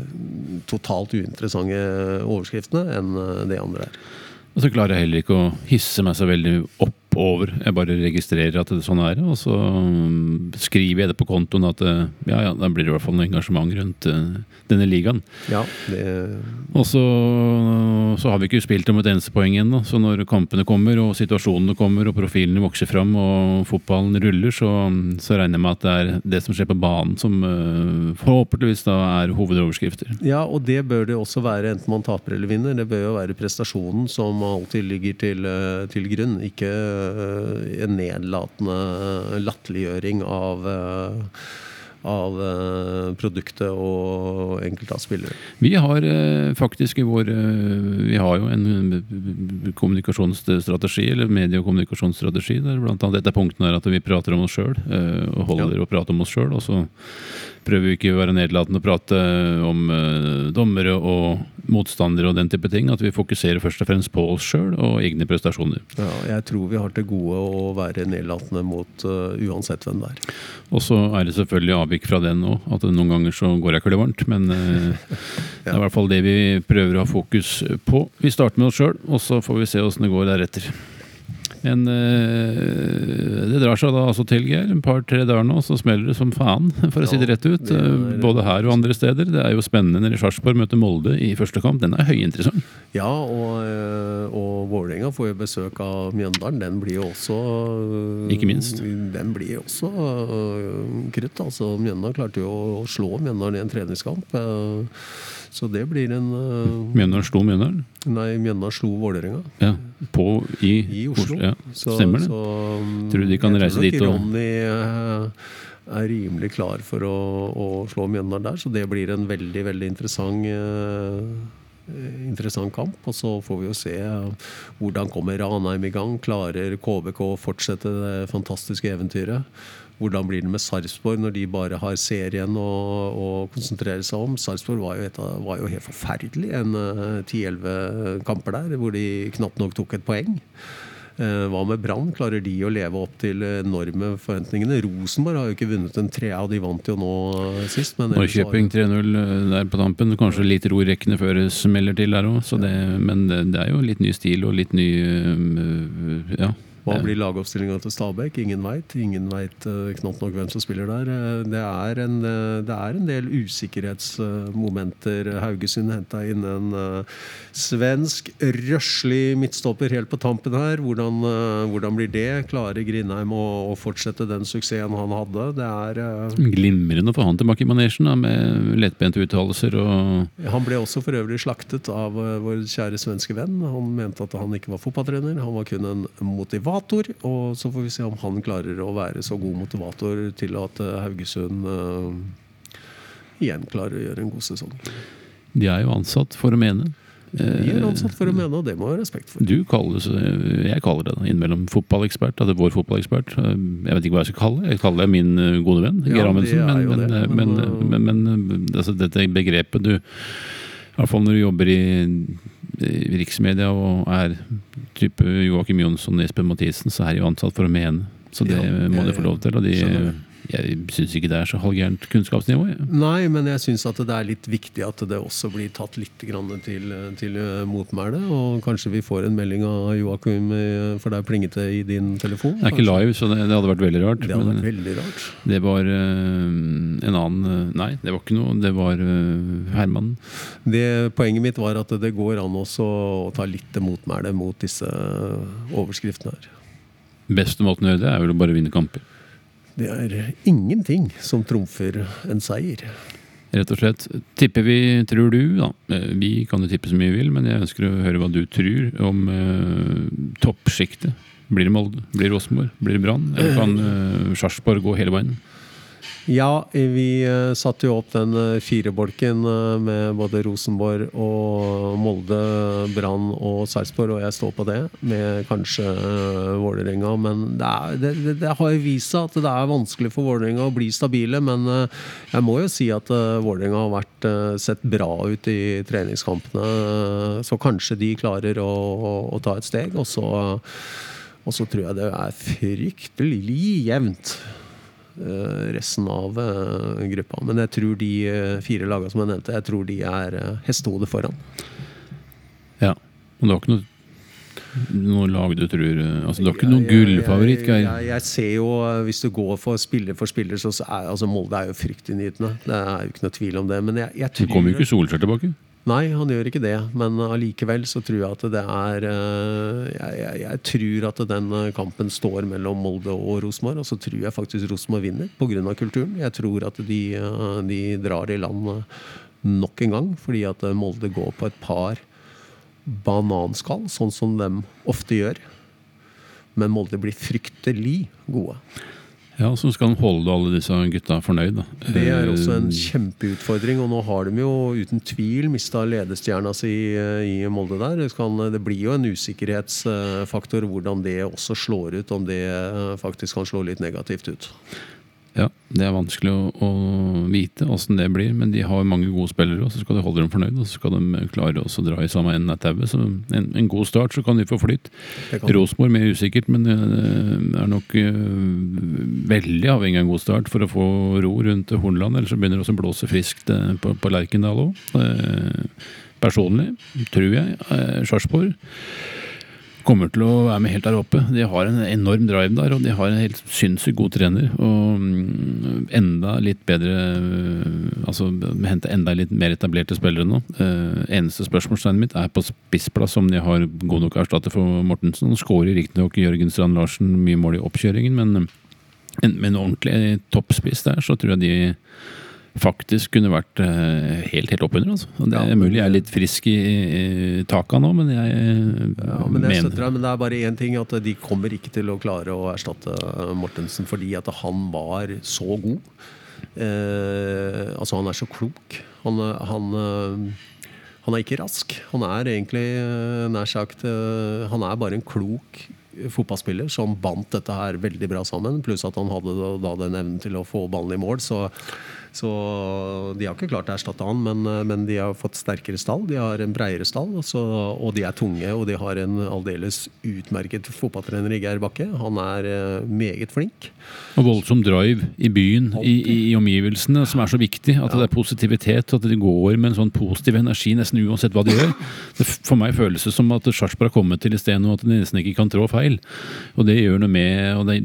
totalt uinteressante overskriftene enn eh, det andre er. Og så klarer jeg heller ikke å hisse meg så veldig opp over. Jeg bare registrerer at det er sånn er og så mm, skriver jeg det på kontoen at eh, ja, ja, da blir det i hvert fall noe engasjement rundt eh, denne ligaen. Ja, det, Og så, så har vi ikke spilt om et eneste poeng ennå, så når kampene kommer og situasjonene kommer og profilene vokser fram og fotballen ruller, så, så regner jeg med at det er det som skjer på banen som eh, forhåpentligvis da er hovedoverskrifter. Ja, og det bør det også være, enten man taper eller vinner. Det bør jo være prestasjonen som alltid ligger til, til grunn, ikke en nedlatende latterliggjøring av, eh, av eh, produktet og enkelte av spillere. Vi har eh, faktisk i vår eh, Vi har jo en eh, kommunikasjonsstrategi, eller medie- og kommunikasjonsstrategi, der annet dette punktet er at vi prater om oss sjøl, og holder å prate om oss sjøl. Og så prøver vi ikke å være nedlatende og prate om eh, dommere og motstandere og den type ting. At vi fokuserer først og fremst på oss sjøl og egne prestasjoner. Ja, jeg tror vi har til gode å være nedlatende mot uh, uansett hvem det er. Og så er det selvfølgelig avvik fra den òg. At noen ganger så går jeg ikke det varmt. Men eh, det er i hvert fall det vi prøver å ha fokus på. Vi starter med oss sjøl, og så får vi se åssen det går deretter. Men øh, det drar seg da altså til, Geir. Et par-tre dager nå, så smeller det som faen, for å si det rett ut. det er- Eh, Både her og andre steder. Det er jo spennende når Sarpsborg møter Molde i første kamp. Den er høyinteressant. Ja, og, eh, og Vålerenga får jo besøk av Mjøndalen. Den blir jo også Ikke minst. Den blir jo også krutt. Altså, Mjøndalen klarte jo å slå Mjøndalen i en treningskamp. Så det blir en uh, Mjøndalen slo Mjøndalen. Nei, Mjøndalen slo Vålerenga Ja, på, i, i Oslo. Ja, Så- stemmer det. Så, um, Tror du de kan reise dit og- Ronny uh, er rimelig klar for å, å slå Mjøndalen der, så det blir en veldig, veldig interessant uh, interessant kamp. Og så får vi jo se hvordan kommer Ranheim i gang. Klarer KBK å fortsette det fantastiske eventyret? Hvordan blir det med Sarpsborg når de bare har serien å, å konsentrere seg om? Sarpsborg var, var jo helt forferdelig en eh, 10-11 kamper der, hvor de knapt nok tok et poeng. Eh, Hva med Brann? Klarer de å leve opp til enorme forventningene? Rosenborg har jo ikke vunnet en trea, de vant jo nå eh, sist. Norrköping 3-0 der på tampen. Kanskje litt ro i rekkene før det smeller til der òg. Men det, er jo litt ny stil og litt ny Ja. Hva blir lagoppstillinga til Stabæk? Ingen veit. Ingen veit knapt nok hvem som spiller der. Eh, Det er en, eh, det er en del usikkerhetsmomenter. Haugesund henta inn en eh, svensk røslig midtstopper helt på tampen her. Hvordan, eh, hvordan blir det? Klarer Grindheim å, å fortsette den suksessen han hadde? Det er eh, Glimrende å få han tilbake i manesjen, da, med lettbente uttalelser og Han ble også for øvrig slaktet av eh, vår kjære svenske venn. Han mente at han ikke var fotballtrener, han var kun en motivator. Og så får vi se om han klarer å være så god motivator til at eh, Haugesund uh, igjen klarer å gjøre en god sesong. De er jo ansatt for å mene. De er ansatt for å mene, og det må jeg ha respekt for. Du kalles, jeg kaller det innimellom fotballekspert. Altså vår fotballekspert. Jeg vet ikke hva jeg skal kalle det. Jeg kaller det min gode venn, Geir Amundsen. Men, det, men, men, men, men, men altså, dette begrepet du I hvert fall når du jobber i riksmedia og er type Joakim Jonsson, og Espen Mathisen, så er de jo ansatt for å mene. Så det Ja, må de få lov til. Og de. Jeg syns ikke det er så halvgærent kunnskapsnivå. Ja. Nei, men jeg syns at det er litt viktig at det også blir tatt litt grann til, til motmæle. Og kanskje vi får en melding av Joakim, eh, for det er det i din telefon. Det er ikke live, så det, det hadde vært veldig rart. Det hadde vært veldig rart. Det var øh, en annen Nei, det var ikke noe. Det var øh, Herman. Det, poenget mitt var at det går an også å ta litt til motmæle mot disse overskriftene her. Beste måten å gjøre det er vel å bare vinne kamper. Det er ingenting som trumfer en seier. Rett og slett. Tipper vi, tror du, da. Eh, Vi kan jo tippe så mye vi vil, men jeg ønsker å høre hva du tror om uh, toppsjiktet. Blir det Molde? Blir det Rosenborg? Blir det Brann? Eller kan uh, Sarpsborg gå hele veien? Ja, vi uh, satte jo opp den uh, firebolken uh, med både Rosenborg og Molde, Brann og Sarpsborg, og jeg står på det, med kanskje Vålerenga. Men det, er, det, det, det har jo vist seg at det er vanskelig for Vålerenga å bli stabile. Men jeg må jo si at Vålerenga har vært, sett bra ut i treningskampene. Så kanskje de klarer å, å, å ta et steg. Og så, og så tror jeg det er fryktelig jevnt eh, resten av eh, gruppa. Men jeg tror de eh, fire lagene som jeg nevnte, jeg tror de er hestehodet foran. Ja. Og det var ikke noe, noe lag du tror eh, Altså, det har ikke noen gullfavoritt, Geir? jeg, jeg ser jo, eh, hvis du går for spiller for spiller, så er altså Molde er jo fryktinngytende. Det er jo ikke noe tvil om det. Men jeg, jeg Det kommer jo ikke Solskjær tilbake. Nei, han gjør ikke det. Men allikevel så tror jeg at det er eh, jeg, jeg, jeg tror at den eh, kampen står mellom Molde og Rosenborg. Og så tror jeg faktisk Rosenborg vinner pga. kulturen. Jeg tror at de, eh, de drar i land nok en gang. Fordi at Molde går på et par bananskall, sånn som de ofte gjør. Men Molde blir fryktelig gode. Ja, så skal holde alle disse gutta fornøyd, da. Det er også en Eh, kjempeutfordring, og nå har de jo uten tvil mista ledestjerna si eh, i Molde der. Det, blir jo en usikkerhetsfaktor hvordan det også slår ut, om det eh, faktisk kan slå litt negativt ut. Ja, det er vanskelig å, å vite åssen det blir, men de har mange gode spillere, og så skal de holde dem fornøyd, og så skal de klare å dra i samme enden av tauet. Så en, en god start, så kan de få flyt. Rosenborg mer usikkert, men eh, er nok eh, veldig avhengig av en god start for å få ro rundt Hornland, ellers så begynner det også å blåse friskt eh, på, på Lerkendal òg. Personlig tror jeg Sarpsborg kommer til å være med helt der oppe. De har en enorm drive der, og de har en helt sinnssykt god trener. Og mm, enda litt bedre øh, Altså hente enda litt mer etablerte spillere nå. Eh, eneste spørsmålstegnet mitt er på spissplass, om de har god nok erstatter for Mortensen. Skårer riktignok Jørgen Strand Larsen mye mål i oppkjøringen, men med en ordentlig toppspiss der, så tror jeg de faktisk kunne vært eh, helt helt oppunder. Altså. Det er ja, mulig jeg er litt frisk i, i taka nå, men jeg Ja, men jeg mener deg, men det er bare én ting, at de kommer ikke til å klare å erstatte Mortensen fordi at han var så god. Eh, altså, han er så klok. Han, han, eh, han er ikke rask. Han er egentlig eh, nær sagt Han er bare en klok fotballspiller som bandt dette her veldig bra sammen. Pluss at han hadde da den evnen til å få ballen i mål. Så, så de har ikke klart å erstatte han, men, eh, men de har fått sterkere stall. De har en breiere stall, og, så, og de er tunge. Og de har en aldeles utmerket fotballtrener i Geir Bakke. Han er eh, meget flink. Og voldsom drive i byen, i, i, i omgivelsene, som er så viktig. At det er positivitet, at de går med en sånn positiv energi nesten uansett hva de gjør. Det, for meg føles det som at Sarpsborg har kommet til et sted nå at de nesten ikke kan trå feil. Og det gjør noe med, og det,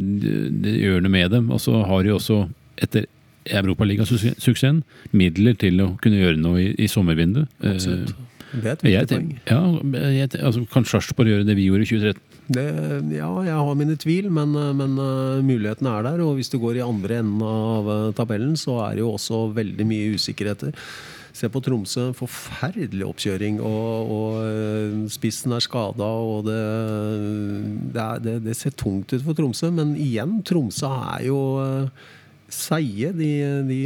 det gjør noe med dem. Og så har de også, etter Europaligasuksessen, midler til å kunne gjøre noe i, i sommervinduet. Absolutt. Det er et Eh, viktig poeng. ja, jeg, altså, kan Sarpsborg gjøre det vi gjorde i 2013? Det, ja, jeg har mine tvil, men, men uh, mulighetene er der. Og hvis du går i andre enden av uh, tabellen, så er det jo også veldig mye usikkerheter. Se på Tromsø. Forferdelig oppkjøring. Og, og spissen er skada, og det, det, er, det, det ser tungt ut for Tromsø. Men igjen, Tromsø er jo uh, seige. De, de,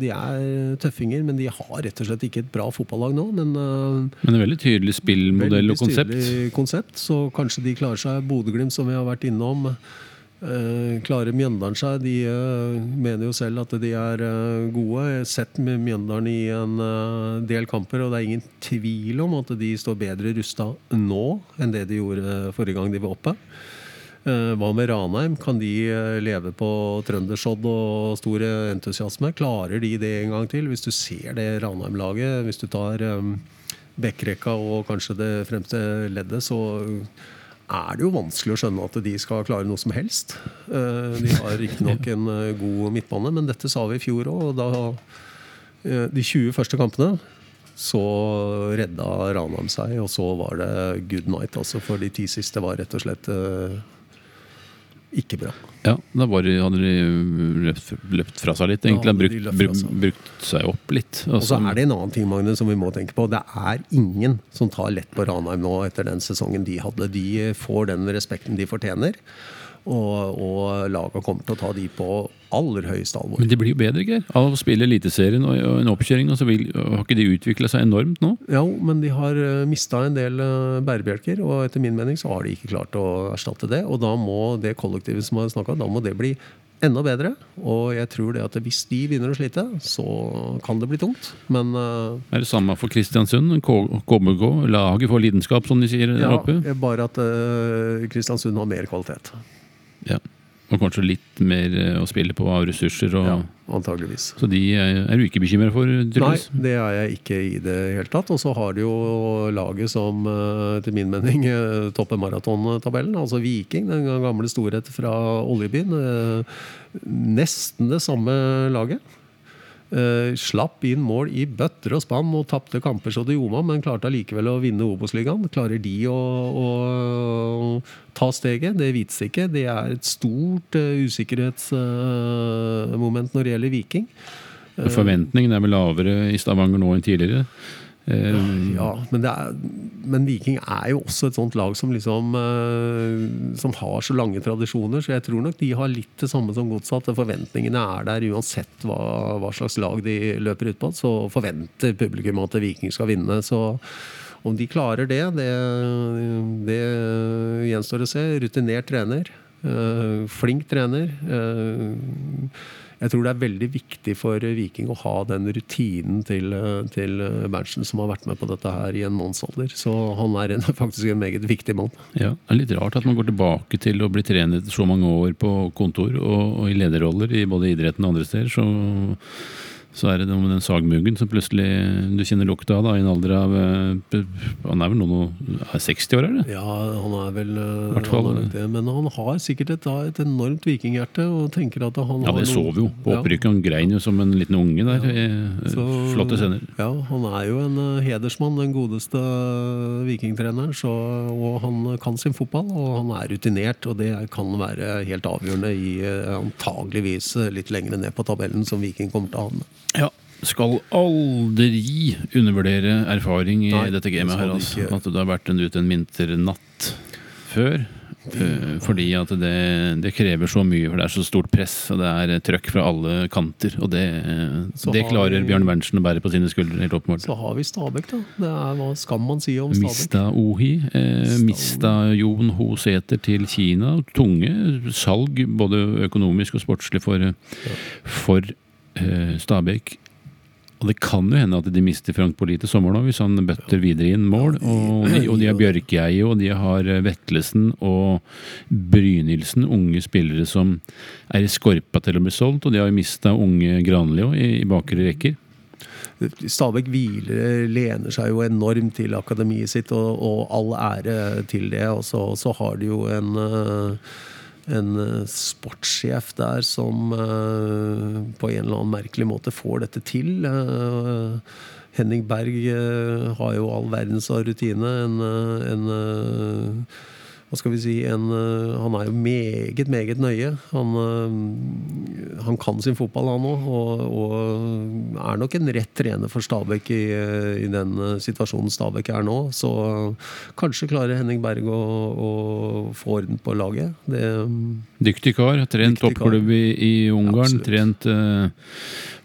de er tøffinger, men de har rett og slett ikke et bra fotballag nå. Men uh, Men en veldig tydelig spillmodell og konsept. konsept. Så kanskje de klarer seg. Bodø-Glimt, som vi har vært innom. eh, klarer Mjøndalen seg? De eh, mener jo selv at de er eh, gode. Jeg har sett med Mjøndalen i en eh, del kamper, og det er ingen tvil om at de står bedre rusta nå enn det de gjorde eh, forrige gang de var oppe. Eh, Hva med Ranheim? Kan de eh, leve på trøndersodd og stor eh, entusiasme? Klarer de det en gang til? Hvis du ser det Ranheim-laget, hvis du tar bekkrekka og kanskje det fremste leddet, så er det jo vanskelig å skjønne at de skal klare noe som helst. Eh, De har riktignok en eh, god midtbane, men dette sa vi i fjor òg. Eh, de 20 første kampene så redda Ranheim seg, og så var det good night. Altså, for de ti siste var rett og slett eh, ikke bra. Ja, da var det, hadde de løpt, fra seg litt. Egentlig de brukt, brukt, brukt seg opp litt. Og så er det en annen ting Magne, som vi må tenke på. Det er ingen som tar lett på Ranheim nå etter den sesongen de hadde. De får den respekten de fortjener. Og, og laget kommer til å ta de på aller høyeste alvor. Men de blir jo bedre, Geir. Av å spille Eliteserien og, og en oppkjøring, og så vil, har ikke de utvikla seg enormt nå? Ja, men de har mista en del eh, bærebjelker, og etter min mening så har de ikke klart å erstatte det. Og da må det kollektivet som har snakka, da må det bli enda bedre. Og jeg tror det at hvis de begynner å slite, så kan det bli tungt. Men uh, Er det samme for Kristiansund? KBK? Laget for lidenskap, som de sier der ja, oppe? bare at uh, Kristiansund har mer kvalitet. Ja. Og kanskje litt mer eh, å spille på av ressurser. Og, Ja, antageligvis. Så de er, er du ikke bekymra for, Nei, det er jeg ikke i det hele tatt. Og så har de jo laget som, eh, til min mening, eh, topper maratontabellen. Altså Viking, den gamle storhet fra oljebyen. eh, Nesten det samme laget. Eh, slapp inn mål i bøtter og spann og tapte kamper så det gjorde men klarte allikevel å vinne Obos-ligaen. Klarer de å, å ta steget? Det vites ikke. Det er et stort uh, usikkerhetsmoment når det gjelder Viking. Forventningene er vel lavere i Stavanger nå enn tidligere. Eh, Ja, men, er, men Viking er jo også et sånt lag som liksom eh, Som har så lange tradisjoner, så jeg tror nok de har litt det samme som Godset. Forventningene er der uansett hva, hva slags lag de løper ut på. Så forventer publikum at Viking skal vinne. Så om de klarer det, det, det gjenstår å se. Rutinert trener. eh, flink trener. eh, jeg tror det er veldig viktig for Viking å ha den rutinen til, til Berntsen, som har vært med på dette her i en mannsalder. Så han er en, faktisk en meget viktig mann. Ja, Det er litt rart at man går tilbake til å bli trenet så mange år på kontor og, og i lederroller i både idretten og andre steder. Så, så er det noe med den sagmuggen som plutselig du kjenner lukta av da, i en alder av eh, Han er vel nå er 60 år, er det? Ja, han er vel eh, han er det, Men han har sikkert et, et enormt vikinghjerte og tenker at han Ja, har det så vi jo på Ja. opprykket. Han grein jo som en liten unge der. Eh, Så- Flotte scener. Ja, han er jo en hedersmann, den godeste vikingtreneren. Så, og han kan sin fotball, og han er rutinert. Og det kan være helt avgjørende i antageligvis litt lengre ned på tabellen, som Viking kommer til å havne. Ja. Skal aldri undervurdere erfaring i Nei, dette gamet her. Altså. At du har vært en, ute en vinternatt før. Eh, Fordi at det, det krever så mye, for det er så stort press og det er trøkk fra alle kanter. Og det, det klarer vi- Bjørn Berntsen å bære på sine skuldre. helt åpenbart. Så har vi Stabæk, da. Det er, hva skal man si om Stabæk? Mista Ohi. Eh, mista Jon Ho Sæter til Kina. Tunge salg, både økonomisk og sportslig, for, for Stabæk. Og det kan jo hende at de mister Frank Poli til sommer nå, hvis han bøtter videre inn mål. Og de, og de har Bjørkeie, og de har eh, Vetlesen og Brynildsen, unge spillere som er i skorpa til å bli solgt. Og de har jo mista unge Granli òg, i, i bakre rekker. Stabæk hviler, lener seg jo enormt til akademiet sitt, og, og all ære til det. Og så, så har de jo en, eh, en eh, sportssjef der som eh, på en eller annen merkelig måte får dette til. Eh, Henning Berg har jo all verdens rutine. En, en hva skal vi si, en, eh, Han er jo meget, meget nøye. Han, eh, han kan sin fotball, han òg. Og, og er nok en rett trener for Stabæk i, eh, i den eh, situasjonen Stabæk er nå. Så eh, kanskje klarer Henning Berg å, å få orden på laget. Det, Dyktig kar. Trent Dyktig toppklubb i, i Ungarn. Absolutt. Trent uh,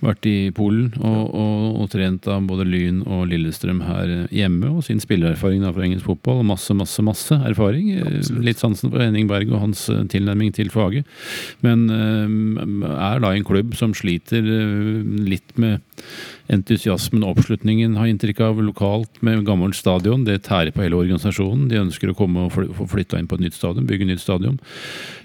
Vært i Polen. Og, og, og trent av både Lyn og Lillestrøm her hjemme. Og sin spillererfaring fra engelsk fotball. Og masse, masse, masse erfaring. Eh, Absolutt. Litt sansen for Henning Berg og hans eh, tilnærming til faget. Men uh, er da en klubb som sliter litt med entusiasmen og oppslutningen, har inntrykk av lokalt med gammelt stadion. Det tærer på hele organisasjonen. De ønsker å komme og få flytta inn på et nytt stadion, bygge nytt stadion.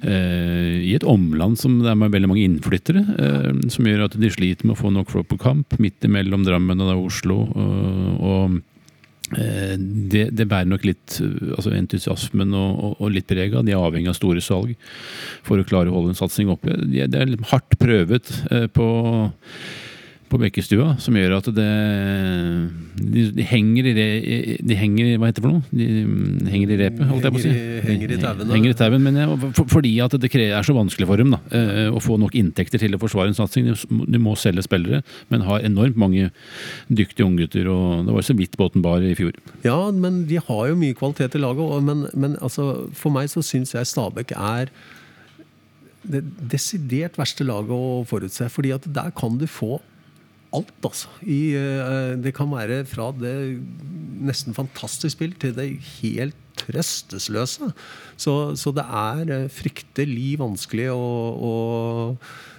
Eh, I et omland som det er med veldig mange innflyttere, eh, som gjør at de sliter med å få nok folk på kamp, midt imellom Drammen og Oslo. og, og Eh, det, det bærer nok litt eh, altså entusiasmen og, og, og litt preg av. De er avhengig av store salg for å klare å holde en satsing oppe. Det er hardt prøvet eh, på, på Bekkestua som gjør at det De, de henger i re, De henger i Hva heter det for noe? De henger i repet, holdt jeg på å si. Henger i- henger i tauene. Henger i tauen, men jeg, for, fordi at det er så vanskelig for dem da, eh, å få nok inntekter til å forsvare en satsing. De, må- selge spillere, men har enormt mange dyktige unggutter. Det var så vidt båten bar i fjor. Ja, men de har jo mye kvalitet i laget. og- Men, men altså, for meg så syns jeg Stabæk er det desidert verste laget å forutse. fordi at der kan du få alt, altså. I, eh, det kan være fra det nesten fantastisk spill til det helt trøstesløse. Så, så det er eh, fryktelig vanskelig å, å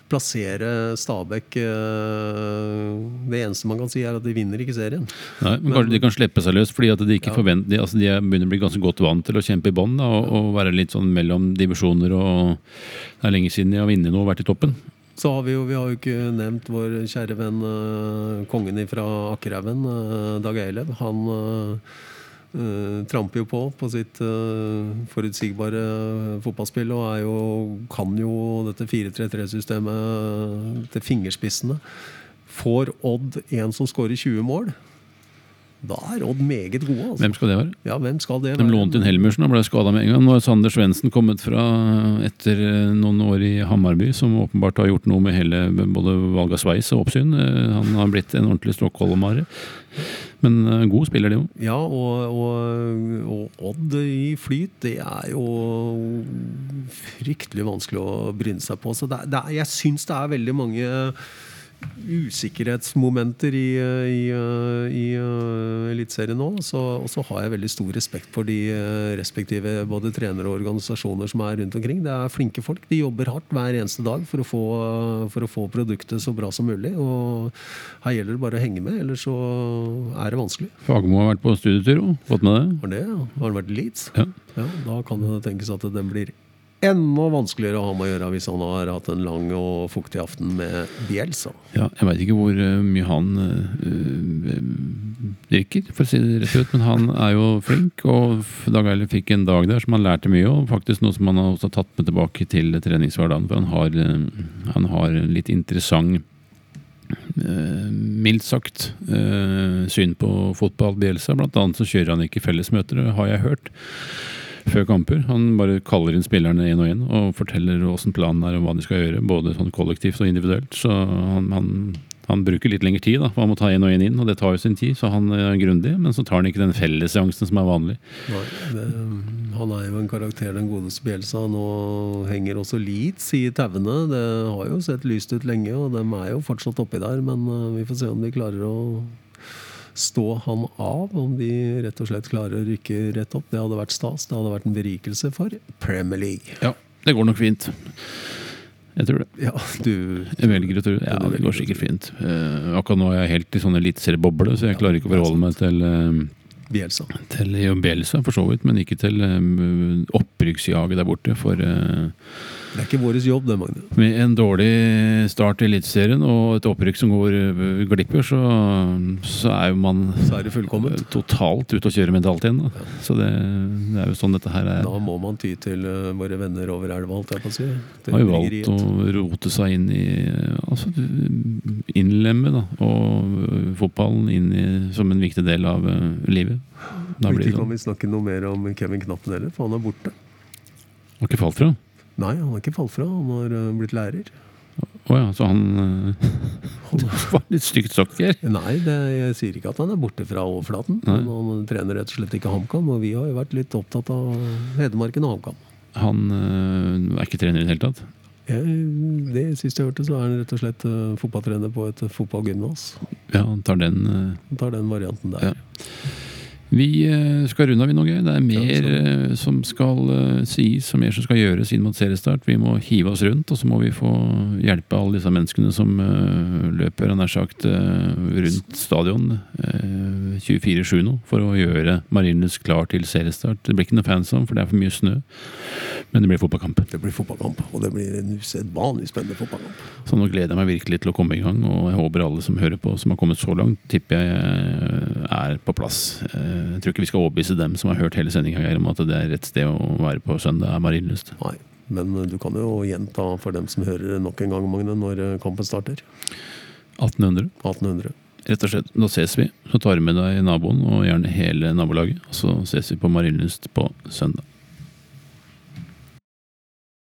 plassere Stabæk eh, Det eneste man kan si, er at de vinner ikke serien. Nei, men kanskje de kan slippe seg løs, fordi at de ikke forventer, de, altså de er- begynner å bli ganske godt vant til å kjempe i bånn og, og være litt sånn mellom divisjoner. og Det er lenge siden de har vunnet noe og vært i toppen. Så har vi jo, vi har jo ikke nevnt vår kjære venn eh, kongen fra Akkerhaugen, eh, Dag Eilev. Han eh, tramper jo på på sitt uh, forutsigbare fotballspill og er jo, kan jo dette 4-3-3-systemet til fingerspissene. Får Odd en som skårer 20 mål, da er Odd meget gode. Altså. Hvem skal det være? Ja, hvem skal det være? De lånte inn Helmersen og ble skada med en gang. Nå har Sander Svendsen kommet fra etter eh, noen år i Hammarby, som åpenbart har gjort noe med hele både valg av sveis og oppsyn. Eh, Han har blitt en ordentlig stockholmare. Men eh, god spiller, de òg. Ja, og, og, og Odd i flyt, det er jo fryktelig vanskelig å bryne seg på. Så det, det, jeg syns det er veldig mange usikkerhetsmomenter i, i, i uh, Eliteserien nå. Så, og så har jeg veldig stor respekt for de respektive både trenere og organisasjoner som er rundt omkring. Det er flinke folk. De jobber hardt hver eneste dag for å få, for å få produktet så bra som mulig. Og her gjelder det bare å henge med, ellers så er det vanskelig. Fagermo har vært på studietur og fått med det. Var det, ja. Har han vært i Leeds? Ja. Ja, da kan det tenkes at den blir enda vanskeligere å ha med å gjøre hvis han har hatt en lang og fuktig aften med Bielsa. Ja, jeg veit ikke hvor eh, mye han øh, drikker, for å si det rett ut. Men han er jo flink, og Dag Eiler fikk en dag der som han lærte mye og Faktisk noe som han har også tatt med tilbake til treningshverdagen. For han har, eh, han har en litt interessant eh, mildt sagt eh, syn på fotball. Bielsa, blant annet så kjører han ikke fellesmøter, har jeg hørt. Før kamper. Han bare kaller inn spillerne én og én og forteller åssen planen er og hva de skal gjøre. Både sånn kollektivt og individuelt. Så han, han, han bruker litt lengre tid, da, for han må ta én og én inn. Og det tar jo sin tid, så han er grundig. Men så tar han ikke den fellesseansen som er vanlig. Nei, det, han er jo en karakter, den godeste Bielsa. Nå henger også Leeds i tauene. Det har jo sett lyst ut lenge, og de er jo fortsatt oppi der. Men eh, vi får se om de klarer å stå han av. Om de rett og slett klarer å rykke rett opp. Det hadde vært stas. Det hadde vært en berikelse for Premier League. Ja, det går nok fint. Jeg tror det. Ja, du Jeg velger å tro det. Ja, det går sikkert fint. Uh, akkurat nå er jeg helt i sånn eliteserieboble, så jeg klarer ikke å forholde meg til uh, Bielsa. til Bielsa, for så vidt, men ikke til um, opprykksjaget der borte. For uh, Det er ikke vår jobb, det, Magne. med en dårlig start i Eliteserien og et opprykk som går uh, glipper, så, så er jo man Så er det fullkomment. totalt ute å kjøre mentalt igjen. Da. Så det, det er jo sånn dette her er. Da må man ty til eh, våre venner over elva, holdt jeg på å si. Til har jo valgt å rote seg inn i Altså innlemme da, og fotballen inn i, som en viktig del av livet. Da blir det Ikke kan sånn. vi snakke noe mer om Kevin Knappen heller, for han er borte. Har ikke falt fra? Nei, han har ikke falt fra. Han har eh, blitt lærer. Å ja, så han eh, Det var litt stygt sagt, Geir. Nei, det, jeg sier ikke at han er borte fra overflaten. Nei. Men han trener rett og slett ikke HamKam, og vi har jo vært litt opptatt av Hedmarken og HamKam. Han eh, er ikke trener i det hele tatt. Jeg- Det siste jeg hørte, så er han rett og slett fotballtrener på et fotballgymnas. Ja, han tar den Han tar den varianten der. Ja. Vi eh, skal runde av, vi Norge Det er mer eh, som skal eh, sies, og mer som skal gjøres inn mot seriestart. Vi må hive oss rundt, og så må vi få hjelpe alle disse menneskene som løper nær sagt rundt stadion eh, 24-7 nå, for å gjøre Marienlyst klar til seriestart. Det blir ikke noe fans om, for det er for mye snø. Men det blir fotballkamp. Det blir fotballkamp, og det blir en usedvanlig spennende fotballkamp. Så nå gleder jeg meg virkelig til å komme i gang, og jeg håper alle som hører på, som har kommet så langt, tipper jeg eh, er på plass. Eh, Jeg tror ikke vi skal overbevise dem som har hørt hele sendinga om at det er rett sted å være på søndag, er Marienlyst. Nei, men du kan jo gjenta for dem som hører nok en gang, Magne, når eh, kampen starter. 1800. 1800. Rett og slett. Da ses vi. Så tar du med deg naboen og gjerne hele nabolaget. Og så ses vi på Marienlyst på søndag.